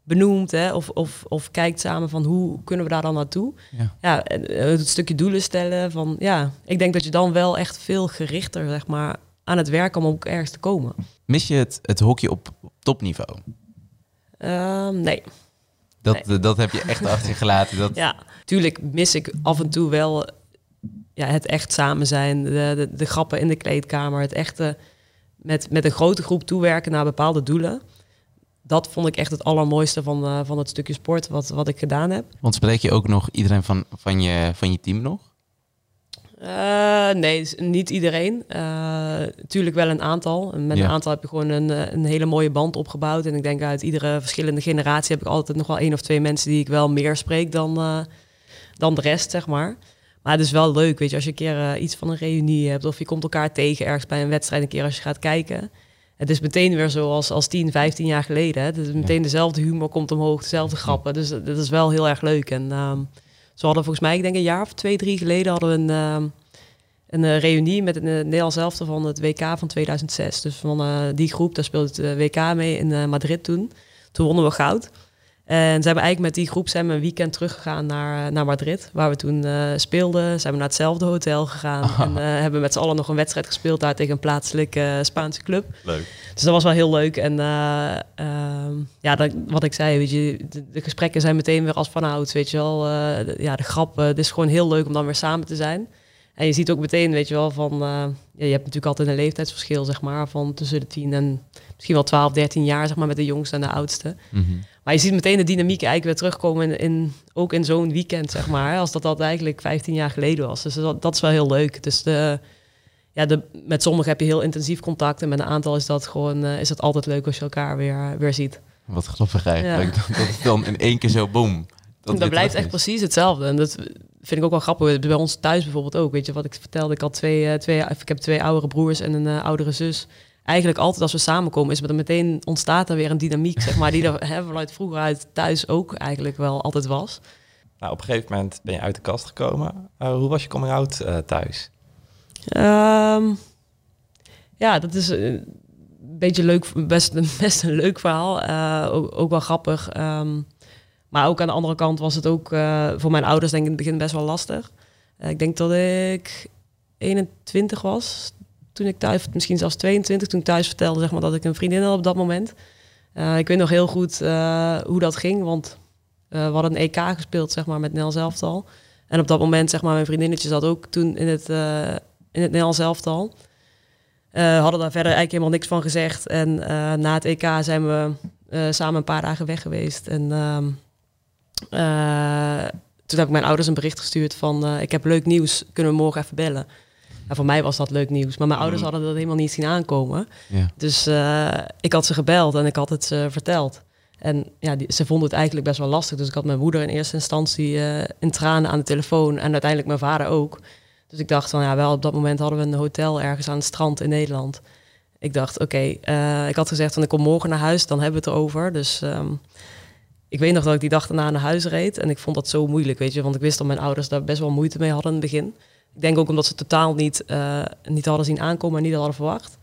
benoemt hè, of, of, of kijkt samen van hoe kunnen we daar dan naartoe. Ja. Eh, het stukje doelen stellen van, ja, ik denk dat je dan wel echt veel gerichter, zeg maar, aan het werk om ook ergens te komen. mis je het, het hockey op, op topniveau? Ehm, nee. Dat, dat heb je echt (laughs) achter je gelaten. Dat, Ja, tuurlijk mis ik af en toe wel ja, het echt samen zijn, de, de, de grappen in de kleedkamer, het echte met, met een grote groep toewerken naar bepaalde doelen. Dat vond ik echt het allermooiste van, eh, van het stukje sport wat, wat ik gedaan heb. Want spreek je ook nog iedereen van, van, je, van je team nog? Eh, nee, dus niet iedereen. Eh tuurlijk wel een aantal. Met Ja. een aantal heb je gewoon een, een hele mooie band opgebouwd. En ik denk uit iedere verschillende generatie heb ik altijd nog wel één of twee mensen die ik wel meer spreek dan, dan de rest, zeg maar. Maar het is wel leuk, weet je, als je een keer iets van een reunie hebt of je komt elkaar tegen ergens bij een wedstrijd een keer als je gaat kijken. Het is meteen weer zoals als 10, 15 jaar geleden. Hè. Het is meteen dezelfde humor komt omhoog, dezelfde grappen. Dus dat dat is wel heel erg leuk. En ehm ze hadden volgens mij, ik denk een jaar of twee, drie geleden, hadden we een, ehm, een eh, reunie met een uh, Nederlands elftal van het WK van 2006. Dus van eh, die groep, daar speelde het eh, WK mee in eh, Madrid toen. Toen wonnen we goud. En ze hebben eigenlijk met die groep zijn we een weekend teruggegaan naar, naar Madrid, waar we toen eh, speelden. Zijn we naar hetzelfde hotel gegaan (laughs) en eh, hebben met z'n allen nog een wedstrijd gespeeld daar tegen een plaatselijke eh, Spaanse club. Leuk. Dus dat was wel heel leuk. En eh, ehm, ja, dat, wat ik zei, weet je, de, de gesprekken zijn meteen weer als vanouds, weet je wel. De- ja, de grappen. Het is gewoon heel leuk om dan weer samen te zijn. En je ziet ook meteen, weet je wel, van... ja, je hebt natuurlijk altijd een leeftijdsverschil, zeg maar, van tussen de 10 en misschien wel 12, 13 jaar, zeg maar, met de jongste en de oudste. Mhm. Maar je ziet meteen de dynamiek eigenlijk weer terugkomen in, in ook in zo'n weekend, zeg maar. Als dat dat eigenlijk 15 jaar geleden was. Dus dat, dat is wel heel leuk. Dus de, ja, de, met sommigen heb je heel intensief contact. En met een aantal is dat gewoon eh, is het altijd leuk als je elkaar weer, weer ziet. Wat grappig eigenlijk. Dat, dat het dan in één keer zo boom. Dat, (laughs) blijft echt is. precies hetzelfde. En dat vind ik ook wel grappig. Bij ons thuis bijvoorbeeld ook. Weet je wat ik vertelde? Ik had twee, eh, twee ik heb twee oudere broers en een eh, oudere zus. Eigenlijk altijd als we samenkomen, is er meteen ontstaat er weer een dynamiek, zeg maar, die (laughs) er hè, vanuit vroeger uit thuis ook eigenlijk wel altijd was. Nou, op een gegeven moment ben je uit de kast gekomen. Eh, hoe was je coming out eh, thuis? Ehm, ja, dat is eh, een beetje leuk, best, een- (laughs) best een leuk verhaal. Ook, ook wel grappig. Ehm, maar ook aan de andere kant was het ook voor mijn ouders denk ik in het begin best wel lastig. Ik denk dat ik 21 was toen ik thuis, misschien zelfs 22, toen ik thuis vertelde zeg maar, dat ik een vriendin had op dat moment. Eh, ik weet nog heel goed eh, hoe dat ging, want eh, we hadden een EK gespeeld zeg maar, met Nel elftal. En op dat moment, zeg maar, mijn vriendinnetje zat ook toen in het, in het Nederlands elftal. Eh hadden daar verder eigenlijk helemaal niks van gezegd. En na het EK zijn we samen een paar dagen weg geweest. En ehm, eh, toen heb ik mijn ouders een bericht gestuurd van... ik heb leuk nieuws, kunnen we morgen even bellen? En voor mij was dat leuk nieuws. Maar mijn ouders hadden dat helemaal niet zien aankomen. Ja. Dus eh, ik had ze gebeld en ik had het ze verteld. En ja, die, ze vonden het eigenlijk best wel lastig. Dus ik had mijn moeder in eerste instantie eh, in tranen aan de telefoon. En uiteindelijk mijn vader ook. Dus ik dacht van ja, wel op dat moment hadden we een hotel ergens aan het strand in Nederland. Ik dacht, oké, eh, ik had gezegd van ik kom morgen naar huis, dan hebben we het erover. Dus ehm, ik weet nog dat ik die dag daarna naar huis reed. En ik vond dat zo moeilijk, weet je. Want ik wist dat mijn ouders daar best wel moeite mee hadden in het begin. Ik denk ook omdat ze totaal niet, eh, niet hadden zien aankomen en niet hadden verwacht.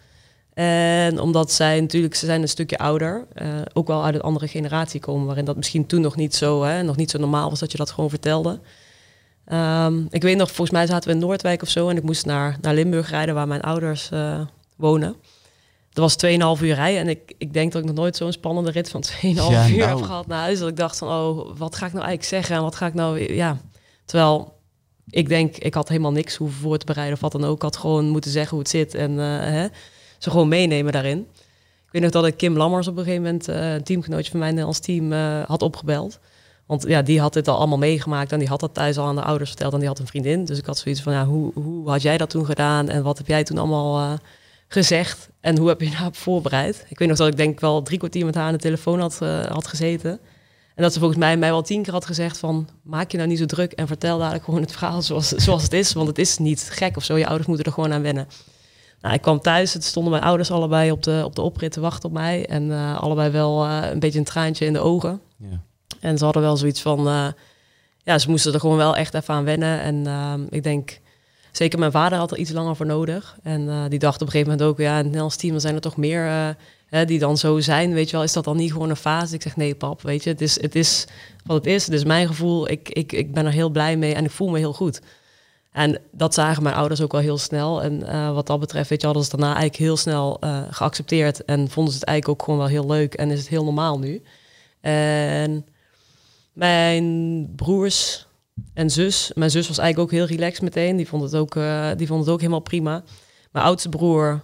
En omdat zij natuurlijk, ze zijn een stukje ouder, eh, ook wel uit een andere generatie komen, waarin dat misschien toen nog niet zo, hè, nog niet zo normaal was dat je dat gewoon vertelde. Ehm, ik weet nog, volgens mij zaten we in Noordwijk of zo en ik moest naar, naar Limburg rijden, waar mijn ouders eh, wonen. Dat was 2,5 uur rijden en ik, ik denk dat ik nog nooit zo'n spannende rit van (laughs) 2,5 Ja, uur nou. heb gehad naar huis. Dat ik dacht van, oh, wat ga ik nou eigenlijk zeggen en wat ga ik nou, ja. Terwijl ik denk, ik had helemaal niks hoeven voor te bereiden of wat dan ook. Ik had gewoon moeten zeggen hoe het zit en eh, hè, ze gewoon meenemen daarin. Ik weet nog dat ik Kim Lammers op een gegeven moment, eh, een teamgenootje van mij Nederlands team, eh, had opgebeld. Want ja, die had dit al allemaal meegemaakt en die had dat thuis al aan de ouders verteld en die had een vriendin. Dus ik had zoiets van, ja, hoe, hoe had jij dat toen gedaan en wat heb jij toen allemaal gezegd en hoe heb je daarop voorbereid? Ik weet nog dat ik denk wel drie kwartier met haar aan de telefoon had, had gezeten. En dat ze volgens mij mij wel tien keer had gezegd van... maak je nou niet zo druk en vertel dadelijk gewoon het verhaal zoals, zoals het is. Want het is niet gek of zo. Je ouders moeten er gewoon aan wennen. Nou, ik kwam thuis, het stonden mijn ouders allebei op de, op de oprit te wachten op mij. En eh, allebei wel eh, een beetje een traantje in de ogen. Ja. En ze hadden wel zoiets van, eh, ja, ze moesten er gewoon wel echt even aan wennen. En ik denk, zeker mijn vader had er iets langer voor nodig. En die dacht op een gegeven moment ook, ja, in het Nederlands team zijn er toch meer hè, die dan zo zijn. Weet je wel, is dat dan niet gewoon een fase? Ik zeg, nee pap, weet je, het is, het is wat het is. Het is mijn gevoel, ik, ik, ik ben er heel blij mee en ik voel me heel goed. En dat zagen mijn ouders ook wel heel snel. En eh, wat dat betreft, weet je, hadden ze daarna eigenlijk heel snel eh, geaccepteerd. En vonden ze het eigenlijk ook gewoon wel heel leuk. En is het heel normaal nu. En mijn broers en zus. Mijn zus was eigenlijk ook heel relaxed meteen. Die vond het ook, eh, die vond het ook helemaal prima. Mijn oudste broer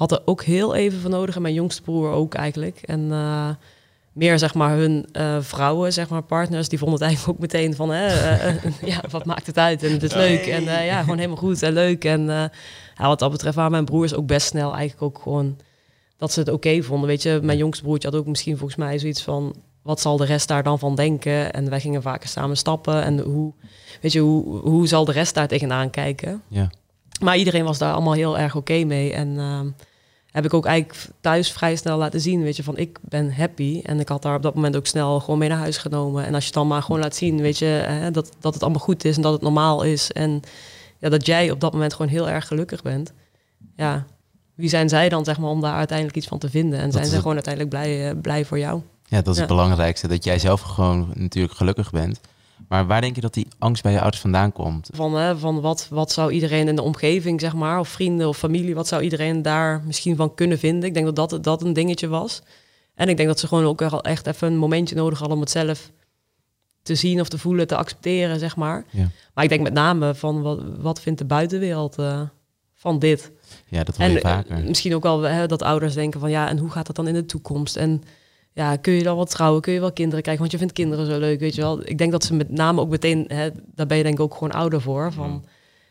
had er ook heel even van nodig. En mijn jongste broer ook eigenlijk. En eh, meer zeg maar hun eh, vrouwen, zeg maar partners, die vonden het eigenlijk ook meteen van, hè, eh, (laughs) ja, wat maakt het uit? En het is leuk. En ja, gewoon helemaal goed en leuk. En ja, wat dat betreft waren mijn broers ook best snel eigenlijk ook gewoon dat ze het oké vonden. Weet je, mijn jongste broertje had ook misschien volgens mij zoiets van, wat zal de rest daar dan van denken? En wij gingen vaker samen stappen. En hoe, weet je, hoe, hoe zal de rest daar tegenaan kijken? Ja. Maar iedereen was daar allemaal heel erg oké mee. En ehm, heb ik ook eigenlijk thuis vrij snel laten zien, weet je, van ik ben happy. En ik had daar op dat moment ook snel gewoon mee naar huis genomen. En als je het dan maar gewoon laat zien, weet je, hè, dat, dat het allemaal goed is en dat het normaal is. En ja, dat jij op dat moment gewoon heel erg gelukkig bent. Ja, wie zijn zij dan, zeg maar, om daar uiteindelijk iets van te vinden? En zijn ze gewoon uiteindelijk blij, eh, blij voor jou? Ja, dat is Ja. het belangrijkste. Dat jij zelf gewoon natuurlijk gelukkig bent. Maar waar denk je dat die angst bij je ouders vandaan komt? Van, hè, van wat, wat zou iedereen in de omgeving, zeg maar, of vrienden of familie, wat zou iedereen daar misschien van kunnen vinden? Ik denk dat dat, dat een dingetje was. En ik denk dat ze gewoon ook wel echt even een momentje nodig hadden om het zelf te zien of te voelen, te accepteren, zeg maar. Ja. Maar ik denk met name van wat, wat vindt de buitenwereld eh, van dit? Ja, dat hoor je En eh, vaker. misschien ook wel hè, dat ouders denken van ja, en hoe gaat dat dan in de toekomst? En ja, kun je dan wel trouwen? Kun je wel kinderen krijgen? Want je vindt kinderen zo leuk, weet je wel. Ik denk dat ze met name ook meteen, hè, daar ben je denk ik ook gewoon ouder voor. Van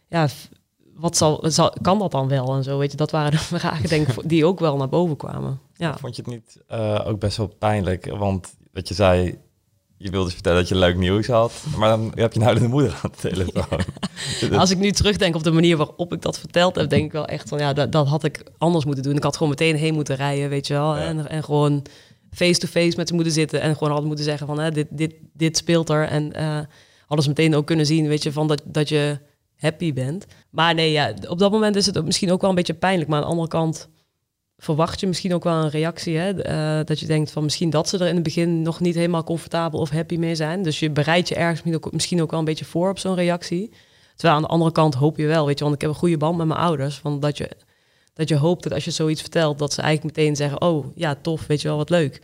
ja, f- wat zal, zal, kan dat dan wel en zo? Weet je, dat waren de (laughs) vragen denk ik die ook wel naar boven kwamen. Ja. Vond je het niet eh, ook best wel pijnlijk? Want wat je zei, je wilde dus vertellen dat je leuk nieuws had, maar dan heb je een huilende moeder aan de telefoon. (laughs) Als ik nu terugdenk op de manier waarop ik dat verteld heb, denk ik wel echt van ja, dat, dat had ik anders moeten doen. Ik had gewoon meteen heen moeten rijden, weet je wel. Ja. En, en gewoon face-to-face met ze moeten zitten en gewoon hadden moeten zeggen van hè, dit, dit, dit speelt er. En eh ze meteen ook kunnen zien, weet je, van dat, dat je happy bent. Maar nee, ja, op dat moment is het misschien ook wel een beetje pijnlijk. Maar aan de andere kant verwacht je misschien ook wel een reactie. Hè? Eh, dat je denkt van misschien dat ze er in het begin nog niet helemaal comfortabel of happy mee zijn. Dus je bereidt je ergens misschien ook wel een beetje voor op zo'n reactie. Terwijl aan de andere kant hoop je wel, weet je, want ik heb een goede band met mijn ouders. Van dat, je, dat je hoopt dat als je zoiets vertelt, dat ze eigenlijk meteen zeggen: Oh ja, tof, weet je wel, wat leuk.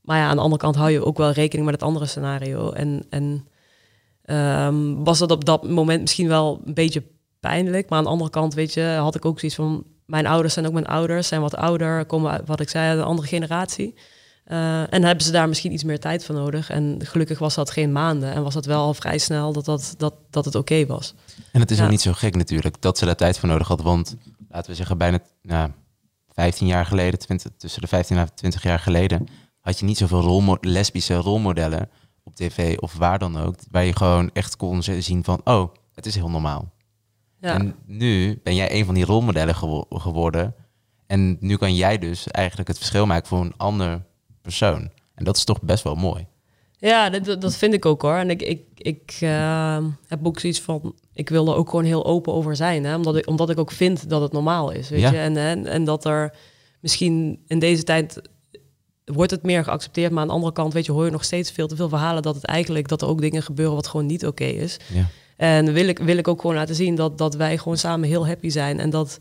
Maar ja, aan de andere kant hou je ook wel rekening met het andere scenario. En, en ehm, was dat op dat moment misschien wel een beetje pijnlijk. Maar aan de andere kant, weet je, had ik ook zoiets van... Mijn ouders zijn ook mijn ouders, zijn wat ouder, komen uit, wat ik zei, uit een andere generatie. Eh, en hebben ze daar misschien iets meer tijd voor nodig. En gelukkig was dat geen maanden. En was dat wel al vrij snel dat, dat, dat, dat het oké was. En het is Ja. ook niet zo gek natuurlijk dat ze daar tijd voor nodig hadden. Want laten we zeggen, bijna nou, 15 jaar geleden, 20, tussen de 15 en 20 jaar geleden, had je niet zoveel rolmo- lesbische rolmodellen op tv of waar dan ook. Waar je gewoon echt kon zien van, oh, het is heel normaal. Ja, En nu ben jij een van die rolmodellen gewo- geworden. En nu kan jij dus eigenlijk het verschil maken voor een ander persoon. En dat is toch best wel mooi. Ja dat- dat, vind ik ook hoor. En ik, ik, ik eh, heb ook zoiets van... Ik wil er ook gewoon heel open over zijn. Hè? Omdat, ik, omdat ik ook vind dat het normaal is. Weet Ja. je? En, en, en dat er misschien in deze tijd wordt het meer geaccepteerd. Maar aan de andere kant, weet je, hoor je nog steeds veel te veel verhalen dat het eigenlijk dat er ook dingen gebeuren wat gewoon niet oké is. Ja. En wil ik, wil ik ook gewoon laten zien dat, dat wij gewoon samen heel happy zijn. En dat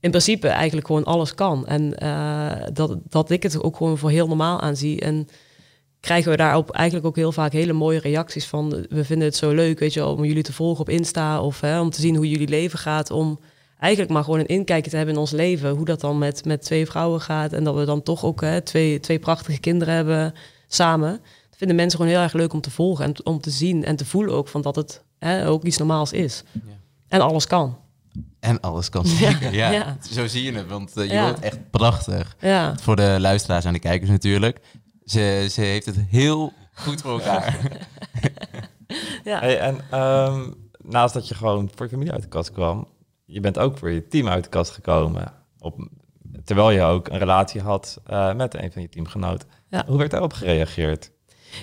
in principe eigenlijk gewoon alles kan. En eh, dat, dat ik het ook gewoon voor heel normaal aanzie. En krijgen we daarop eigenlijk ook heel vaak hele mooie reacties van... we vinden het zo leuk, weet je wel, om jullie te volgen op Insta... of hè, om te zien hoe jullie leven gaat, om eigenlijk maar gewoon een inkijkje te hebben in ons leven. Hoe dat dan met, met twee vrouwen gaat en dat we dan toch ook hè, twee, twee prachtige kinderen hebben samen. Dat vinden mensen gewoon heel erg leuk om te volgen en om te zien en te voelen ook van dat het hè, ook iets normaals is. Ja. En alles kan. En alles kan (laughs) zeker. Ja, ja. Zo zie je het, want eh, je Ja. wordt echt prachtig. Ja, Voor de luisteraars en de kijkers natuurlijk. Ze, ze heeft het heel goed voor elkaar. (laughs) ja. Hey, en ehm, naast dat je gewoon voor je familie uit de kast kwam, je bent ook voor je team uit de kast gekomen. Op, terwijl je ook een relatie had uh, met een van je teamgenoten. Ja. Hoe werd daarop gereageerd?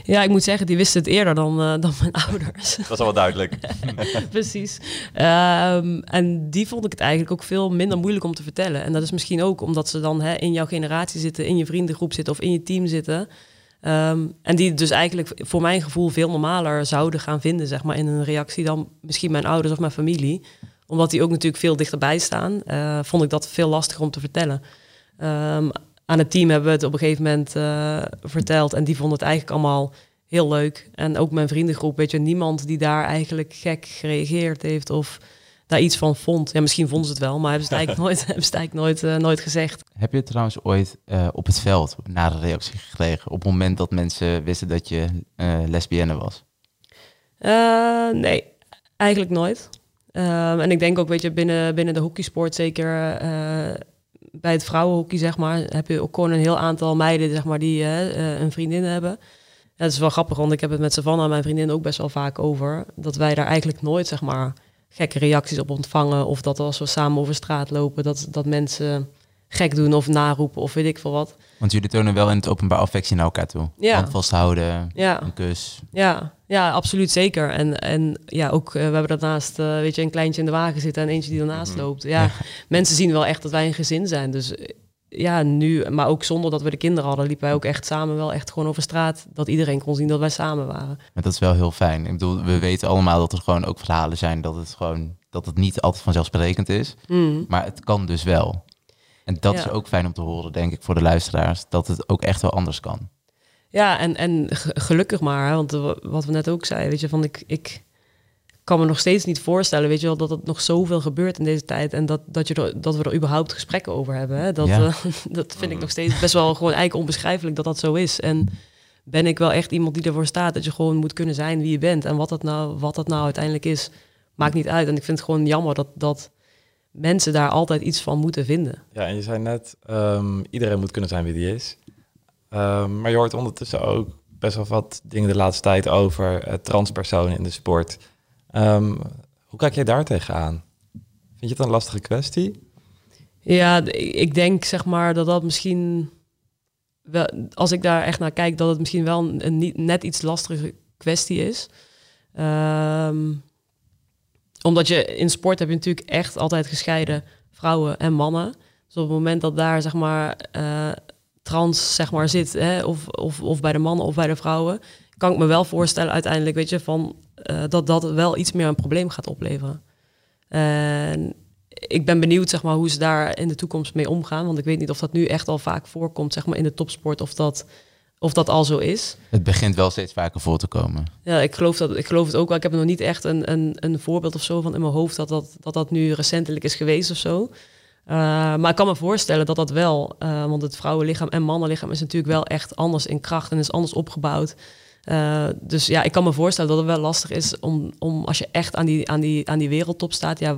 Ja, ik moet zeggen, die wisten het eerder dan, uh, dan mijn (laughs) ouders. Dat is al wel duidelijk. (laughs) Precies. Um, en die vond ik het eigenlijk ook veel minder moeilijk om te vertellen. En dat is misschien ook omdat ze dan hè, in jouw generatie zitten, in je vriendengroep zitten of in je team zitten. Um, en die dus eigenlijk voor mijn gevoel veel normaler zouden gaan vinden, zeg maar, in een reactie dan misschien mijn ouders of mijn familie. Omdat die ook natuurlijk veel dichterbij staan, uh, vond ik dat veel lastiger om te vertellen. Um, aan het team hebben we het op een gegeven moment uh, verteld. En die vonden het eigenlijk allemaal heel leuk. En ook mijn vriendengroep, weet je, niemand die daar eigenlijk gek gereageerd heeft of daar iets van vond. Ja, misschien vonden ze het wel, maar hebben ze het eigenlijk (laughs) nooit, hebben ze het eigenlijk nooit, uh, nooit gezegd. Heb je trouwens ooit uh, op het veld na de reactie gekregen op het moment dat mensen wisten dat je lesbienne was? nee, eigenlijk nooit. Um, en ik denk ook, weet je, binnen, binnen de hockeysport zeker bij het vrouwenhockey, zeg maar, heb je ook gewoon een heel aantal meiden, zeg maar, die uh, een vriendin hebben. Dat is wel grappig, want ik heb het met Savannah, mijn vriendin, ook best wel vaak over. Dat wij daar eigenlijk nooit, zeg maar, gekke reacties op ontvangen. Of dat als we samen over straat lopen, dat, dat mensen gek doen of naroepen of weet ik veel wat. Want jullie tonen wel in het openbaar affectie naar elkaar toe. Ja. Hand vasthouden, ja. een kus. Ja, ja, absoluut zeker. En, en ja, ook uh, we hebben daarnaast, uh, weet je, een kleintje in de wagen zitten en eentje die ernaast Mhm. loopt. Ja, mensen zien wel echt dat wij een gezin zijn. Dus uh, ja, nu, maar ook zonder dat we de kinderen hadden, liepen wij ook echt samen wel echt gewoon over straat. Dat iedereen kon zien dat wij samen waren. Maar dat is wel heel fijn. Ik bedoel, we weten allemaal dat er gewoon ook verhalen zijn dat het gewoon, dat het niet altijd vanzelfsprekend is. Mm. Maar het kan dus wel. En dat Ja. is ook fijn om te horen, denk ik, voor de luisteraars. Dat het ook echt wel anders kan. Ja, en, en ge- gelukkig maar, hè, want eh, wat we net ook zeiden, weet je, van ik, ik kan me nog steeds niet voorstellen, weet je wel, dat het nog zoveel gebeurt in deze tijd en dat, dat, je er, dat we er überhaupt gesprekken over hebben. Hè? Dat, Ja. eh, (laughs) dat vind ik nog steeds best wel gewoon eigenlijk onbeschrijfelijk dat dat zo is. En ben ik wel echt iemand die ervoor staat dat je gewoon moet kunnen zijn wie je bent en wat dat nou, wat dat nou uiteindelijk is, maakt niet uit. En ik vind het gewoon jammer dat, dat mensen daar altijd iets van moeten vinden. Ja, en je zei net, ehm, iedereen moet kunnen zijn wie die is. Ehm, maar je hoort ondertussen ook best wel wat dingen de laatste tijd over eh, transpersonen in de sport. Ehm, hoe kijk jij daar tegenaan? Vind je het een lastige kwestie? Ja, ik denk zeg maar dat dat misschien wel, als ik daar echt naar kijk, dat het misschien wel een, een niet, net iets lastige kwestie is. Omdat je in sport heb je natuurlijk echt altijd gescheiden vrouwen en mannen. Dus op het moment dat daar zeg maar eh, trans zeg maar zit, hè, of, of, of bij de mannen of bij de vrouwen, kan ik me wel voorstellen uiteindelijk, weet je, van eh, dat dat wel iets meer een probleem gaat opleveren. En ik ben benieuwd zeg maar, hoe ze daar in de toekomst mee omgaan. Want ik weet niet of dat nu echt al vaak voorkomt zeg maar, in de topsport of dat, of dat al zo is. Het begint wel steeds vaker voor te komen. Ja, ik geloof, dat, ik geloof het ook wel. Ik heb nog niet echt een, een, een voorbeeld of zo van in mijn hoofd dat dat, dat, dat nu recentelijk is geweest of zo. Uh, maar ik kan me voorstellen dat dat wel, uh, want het vrouwenlichaam en mannenlichaam is natuurlijk wel echt anders in kracht en is anders opgebouwd. Uh, dus ja, ik kan me voorstellen dat het wel lastig is om, om als je echt aan die, aan, die, aan die wereldtop staat, ja,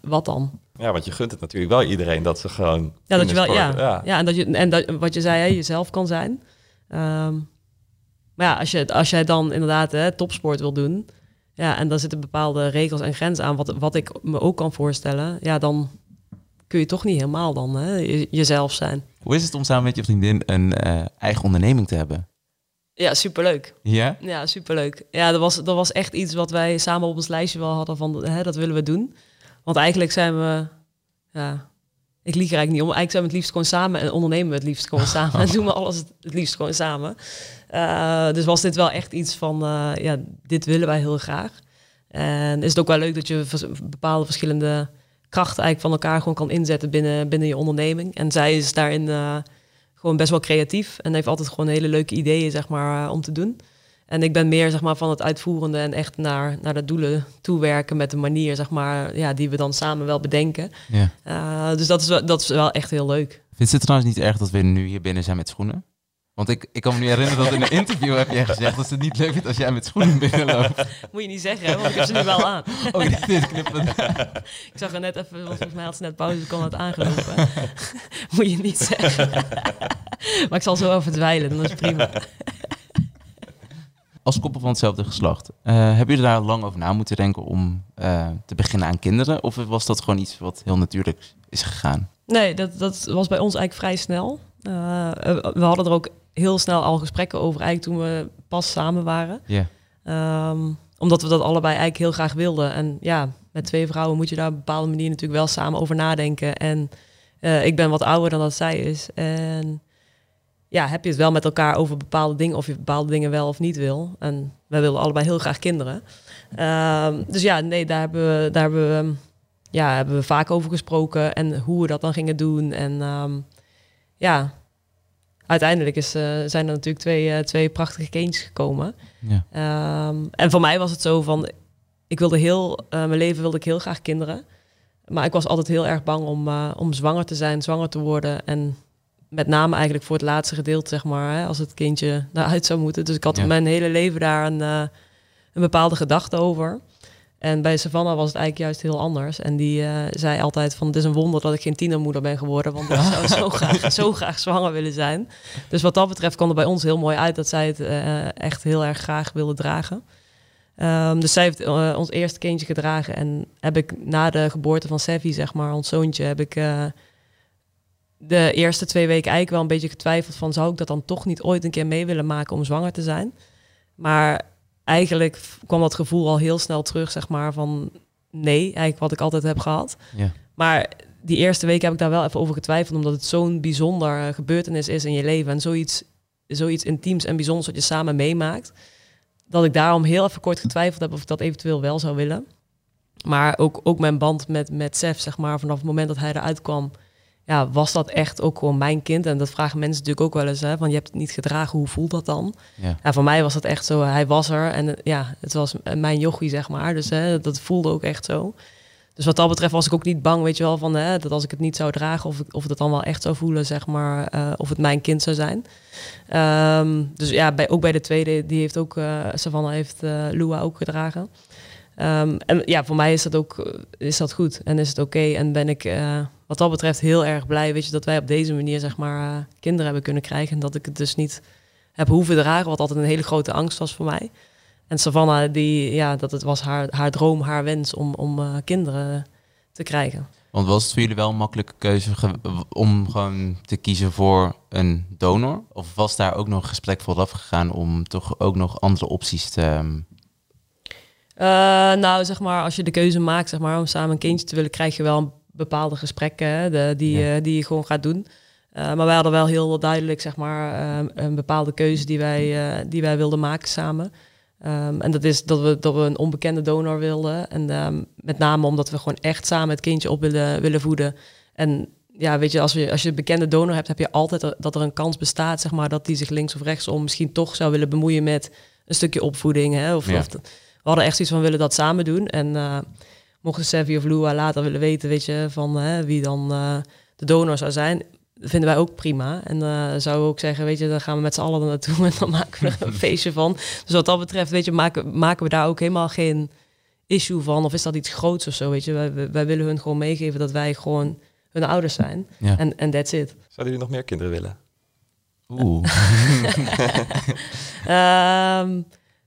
wat dan? Ja, want je gunt het natuurlijk wel iedereen dat ze gewoon. Ja, dat je wel, ja, ja. ja. en dat je en dat, wat je zei, hè, jezelf kan zijn. Um, maar ja, als je, als jij dan inderdaad hè, topsport wil doen, ja, en dan zitten bepaalde regels en grenzen aan, wat, wat ik me ook kan voorstellen, ja, dan kun je toch niet helemaal dan hè, jezelf zijn. Hoe is het om samen met je vriendin een uh, eigen onderneming te hebben? Ja, superleuk. Ja? Ja, superleuk. Ja, dat was, dat was echt iets wat wij samen op ons lijstje wel hadden van, hè, dat willen we doen. Want eigenlijk zijn we, ja, ik lieg er eigenlijk niet om. Eigenlijk zijn we het liefst gewoon samen en ondernemen we het liefst gewoon (laughs) samen. En doen we alles het liefst gewoon samen. Uh, dus was dit wel echt iets van, uh, ja, dit willen wij heel graag. En is het ook wel leuk dat je bepaalde verschillende krachten eigenlijk van elkaar gewoon kan inzetten binnen, binnen je onderneming. En zij is daarin uh, gewoon best wel creatief en heeft altijd gewoon hele leuke ideeën, zeg maar, om te doen. En ik ben meer zeg maar, van het uitvoerende en echt naar, naar de doelen toewerken met de manier zeg maar, ja, die we dan samen wel bedenken. Ja. Uh, dus dat is, wel, dat is wel echt heel leuk. Vindt ze het trouwens niet erg dat we nu hier binnen zijn met schoenen? Want ik, ik kan me nu herinneren dat in een interview heb jij gezegd dat ze het niet leuk vindt als jij met schoenen binnenloopt. (laughs) Moet je niet zeggen, hè, want ik heb ze nu wel aan. (laughs) Oh, dit, knippen. (laughs) ik zag er net even, want volgens mij had ze net pauze, kon het aangelopen. Moet je niet zeggen. maar ik zal zo even dweilen, dan is prima. Als koppel van hetzelfde geslacht. Uh, hebben jullie daar lang over na moeten denken om uh, te beginnen aan kinderen? Of was dat gewoon iets wat heel natuurlijk is gegaan? Nee, dat, dat was bij ons eigenlijk vrij snel. Uh, we hadden er ook heel snel al gesprekken over, eigenlijk toen we pas samen waren. Yeah. Um, omdat we dat allebei eigenlijk heel graag wilden. En ja, met twee vrouwen moet je daar op een bepaalde manier natuurlijk wel samen over nadenken. En ik ben wat ouder dan dat zij is. En ja, heb je het wel met elkaar over bepaalde dingen, of je bepaalde dingen wel of niet wil. En wij willen allebei heel graag kinderen. Uh, dus ja, nee, daar hebben we, daar hebben we, ja, hebben we vaak over gesproken en hoe we dat dan gingen doen. En um, ja, uiteindelijk is, uh, zijn er natuurlijk twee, uh, twee prachtige kindjes gekomen. Ja. Um, en voor mij was het zo van, ik wilde heel, uh, mijn leven wilde ik heel graag kinderen. Maar ik was altijd heel erg bang om, om zwanger te zijn, zwanger te worden. En met name eigenlijk voor het laatste gedeelte, zeg maar, hè, als het kindje daaruit zou moeten. Dus ik had Ja. mijn hele leven daar een, eh, een bepaalde gedachte over. En bij Savannah was het eigenlijk juist heel anders. En die eh, zei altijd van, het is een wonder dat ik geen tienermoeder ben geworden, want ik zou zo (laughs) graag, zo graag zwanger willen zijn. Dus wat dat betreft kwam er bij ons heel mooi uit dat zij het eh, echt heel erg graag wilde dragen. Ehm, dus zij heeft ons eerste kindje gedragen en heb ik na de geboorte van Sevi, zeg maar, ons zoontje, heb ik de eerste twee weken eigenlijk wel een beetje getwijfeld van zou ik dat dan toch niet ooit een keer mee willen maken om zwanger te zijn. Maar eigenlijk kwam dat gevoel al heel snel terug, zeg maar, van nee, eigenlijk wat ik altijd heb gehad. Ja. Maar die eerste week heb ik daar wel even over getwijfeld, omdat het zo'n bijzonder eh, gebeurtenis is in je leven en zoiets, zoiets intiems en bijzonders wat je samen meemaakt, dat ik daarom heel even kort getwijfeld heb of ik dat eventueel wel zou willen. Maar ook, ook mijn band met, met Sef, zeg maar, vanaf het moment dat hij eruit kwam, ja, was dat echt ook gewoon mijn kind? En dat vragen mensen natuurlijk ook wel eens, hè, van je hebt het niet gedragen, hoe voelt dat dan? Ja. Ja, voor mij was het echt zo, hij was er en eh, ja, het was mijn jochie, zeg maar. Dus hè, dat voelde ook echt zo. Dus wat dat betreft was ik ook niet bang, weet je wel, van hè, dat als ik het niet zou dragen, of, ik, of het dan wel echt zou voelen, zeg maar, eh, of het mijn kind zou zijn. Ehm, dus ja, bij, ook bij de tweede, die heeft ook, eh Savannah heeft eh Lua ook gedragen. Ehm, en ja, voor mij is dat ook is dat goed en is het oké. En ben ik wat dat betreft heel erg blij, weet je, dat wij op deze manier zeg maar eh, kinderen hebben kunnen krijgen en dat ik het dus niet heb hoeven dragen, wat altijd een hele grote angst was voor mij. En Savannah, die, ja, dat het was haar, haar droom, haar wens om, om eh, kinderen te krijgen. Want was het voor jullie wel een makkelijke keuze om gewoon te kiezen voor een donor? Of was daar ook nog een gesprek vooraf gegaan om toch ook nog andere opties te... ehm, Eh, nou, zeg maar, als je de keuze maakt zeg maar, om samen een kindje te willen, krijg je wel bepaalde gesprekken de, die, Ja. eh, die je gewoon gaat doen. Eh, maar wij hadden wel heel duidelijk zeg maar, eh, een bepaalde keuze die wij, eh, die wij wilden maken samen. Ehm, en dat is dat we, dat we een onbekende donor wilden. En ehm, met name omdat we gewoon echt samen het kindje op willen, willen voeden. En ja, weet je, als, we, als je een bekende donor hebt, heb je altijd dat er een kans bestaat, zeg maar, dat die zich links of rechtsom misschien toch zou willen bemoeien met een stukje opvoeding. Hè? Of, Ja. of we hadden echt zoiets van willen dat samen doen. En eh mochten Sevi of Lua later willen weten, weet je, van hè, wie dan eh, de donor zou zijn, vinden wij ook prima. En eh zouden we ook zeggen, weet je, dan gaan we met z'n allen er naartoe (laughs) en dan maken we er een (laughs) feestje van. Dus wat dat betreft, weet je, maken, maken we daar ook helemaal geen issue van. Of is dat iets groots of zo, weet je. Wij, wij- willen hun gewoon meegeven dat wij gewoon hun ouders zijn. ja. En en that's it. Zouden jullie nog meer kinderen willen? Oeh. (laughs) Ehm,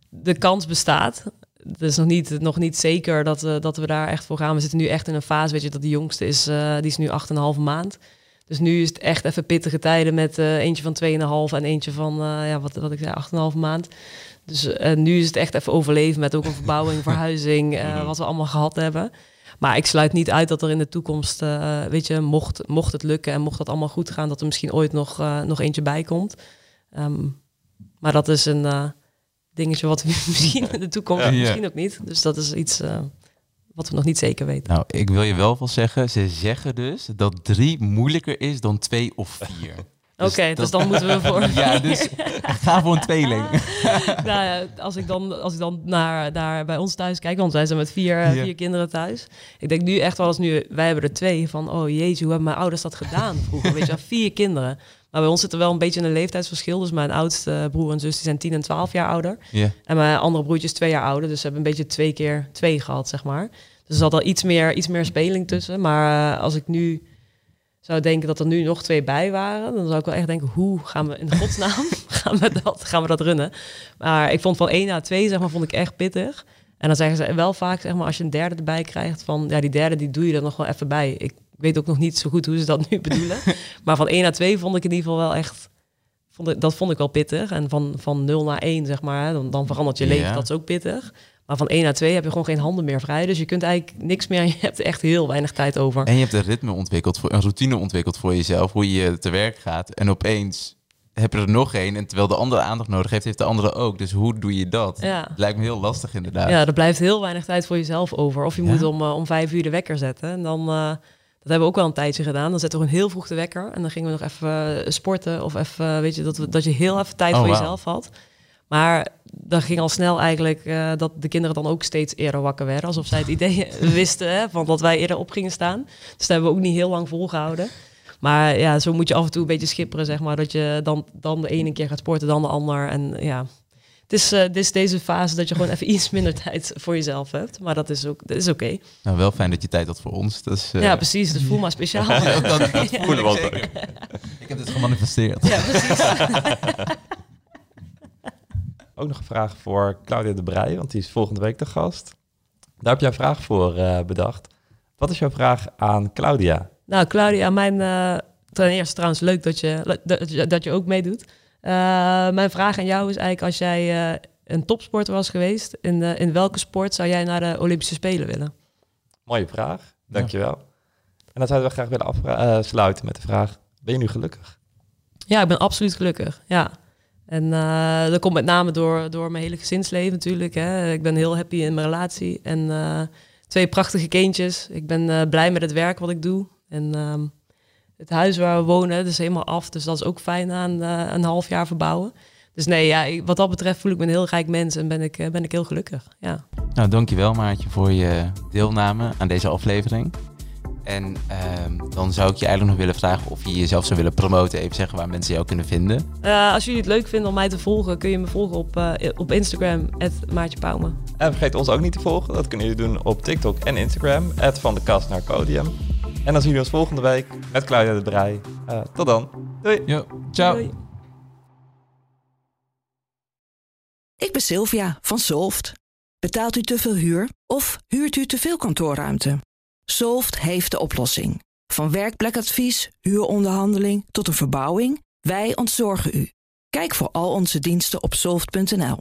de kans bestaat. Het is nog niet, nog niet zeker dat, we dat we daar echt voor gaan. We zitten nu echt in een fase, weet je, dat de jongste is, eh, die is nu 8,5 maand. Dus nu is het echt even pittige tijden met eh, eentje van 2,5 en eentje van, eh, ja, wat, wat ik zei, 8,5 maand. Dus eh, nu is het echt even overleven met ook een verbouwing, (laughs) verhuizing, eh, wat we allemaal gehad hebben. Maar ik sluit niet uit dat er in de toekomst, eh, weet je, mocht, mocht het lukken en mocht dat allemaal goed gaan, dat er misschien ooit nog, eh, nog eentje bij komt. Ehm, maar dat is een eh, dingetje wat we (laughs) misschien in de toekomst, Ja. misschien ook niet. Dus dat is iets eh, wat we nog niet zeker weten. Nou, ik wil je wel wel zeggen, ze zeggen dus dat drie moeilijker is dan twee of vier. (laughs) Oké, dus dan moeten we (laughs) voor. Ja, dus ga voor een tweeling. nou ja, als ik dan, als ik dan naar, naar bij ons thuis kijk, want wij zijn met vier, Ja. vier kinderen thuis. Ik denk nu echt wel eens nu, wij hebben er twee van, oh jeetje, hoe hebben mijn ouders dat gedaan vroeger? Weet je vier kinderen. Maar bij ons zit er wel een beetje een leeftijdsverschil. Dus mijn oudste broer en zus die zijn 10 en 12 jaar ouder. En mijn andere broertje is twee jaar ouder. Dus ze hebben een beetje twee keer twee gehad, zeg maar. Dus er zat al iets meer, iets meer speling tussen. Maar eh, als ik nu zou denken dat er nu nog twee bij waren, dan zou ik wel echt denken, hoe gaan we in godsnaam (laughs) gaan we dat, gaan we dat runnen? Maar ik vond van 1 naar 2, zeg maar, vond ik echt pittig. En dan zeggen ze wel vaak, zeg maar, als je een derde erbij krijgt, van ja, die derde die doe je er nog wel even bij. Ik weet ook nog niet zo goed hoe ze dat nu bedoelen. (laughs) maar van 1 naar 2 vond ik in ieder geval wel echt, vond ik, dat vond ik wel pittig. En van, van 0 naar 1, zeg maar, dan, dan verandert je leven, Ja. dat is ook pittig. Maar van 1 naar 2 heb je gewoon geen handen meer vrij. Dus je kunt eigenlijk niks meer. Je hebt echt heel weinig tijd over. En je hebt een ritme ontwikkeld, voor, een routine ontwikkeld voor jezelf, hoe je te werk gaat. En opeens heb je er nog één. En terwijl de andere aandacht nodig heeft, heeft de andere ook. Dus hoe doe je dat? Ja. Lijkt me heel lastig inderdaad. Ja, er blijft heel weinig tijd voor jezelf over. Of je Ja? moet om, eh, om vijf uur de wekker zetten. En dan, eh, dat hebben we ook wel een tijdje gedaan. Dan zetten we gewoon heel vroeg de wekker. En dan gingen we nog even eh, sporten. Of even, weet je, dat, we, dat je heel even tijd Oh, voor jezelf had. Maar dan ging al snel eigenlijk eh, dat de kinderen dan ook steeds eerder wakker werden. Alsof zij het idee (laughs) wisten hè, van dat wij eerder op gingen staan. Dus dat hebben we ook niet heel lang volgehouden. Maar ja, zo moet je af en toe een beetje schipperen, zeg maar. Dat je dan, dan de ene keer gaat sporten, dan de ander. En ja, het is, eh, dit is deze fase dat je gewoon even (laughs) iets minder tijd voor jezelf hebt. Maar dat is ook dat is oké. Nou, wel fijn dat je tijd had voor ons. Dat is, eh, Ja, precies. Dus voel maar speciaal. (laughs) dat, dat (laughs) Ja. voelen we ook. Ik heb dit gemanifesteerd. Ja, precies. Ook nog een vraag voor Claudia de Brij, want die is volgende week de gast. Daar heb jij een vraag voor eh, bedacht. Wat is jouw vraag aan Claudia? Nou, Claudia, mijn... eh ten eerste trouwens leuk dat je, dat, je- dat je ook meedoet. Eh, mijn vraag aan jou is eigenlijk als jij eh, een topsporter was geweest... In, eh, in welke sport zou jij naar de Olympische Spelen willen? Mooie vraag, dankjewel. En dan zouden we graag willen afsluiten met de vraag, ben je nu gelukkig? Ja, ik ben absoluut gelukkig. Ja. En dat komt met name door, door mijn hele gezinsleven natuurlijk. Hè. Ik ben heel happy in mijn relatie. En twee prachtige kindjes. Ik ben blij met het werk wat ik doe. En ehm, het huis waar we wonen, dat is helemaal af. Dus dat is ook fijn aan eh, een half jaar verbouwen. Dus nee, ja, ik- wat dat betreft voel ik me een heel rijk mens en ben ik, eh, ben ik heel gelukkig. Ja. Nou, dankjewel Maartje voor je deelname aan deze aflevering. En ehm, dan zou ik je eigenlijk nog willen vragen of je jezelf zou willen promoten. Even zeggen waar mensen jou kunnen vinden. Eh, als jullie het leuk vinden om mij te volgen, kun je me volgen op, eh, op Instagram, Maartje Pauwme. En vergeet ons ook niet te volgen, dat kunnen jullie doen op TikTok en Instagram, van de kast naar Codium. En dan zien we ons volgende week met Claudia de Brij. Eh, tot dan, doei! Yo, ciao. Doei. Ik ben Sylvia van Solft. Betaalt u te veel huur of huurt u te veel kantoorruimte? Solft heeft de oplossing. Van werkplekadvies, huuronderhandeling tot een verbouwing, wij ontzorgen u. Kijk voor al onze diensten op soft.nl.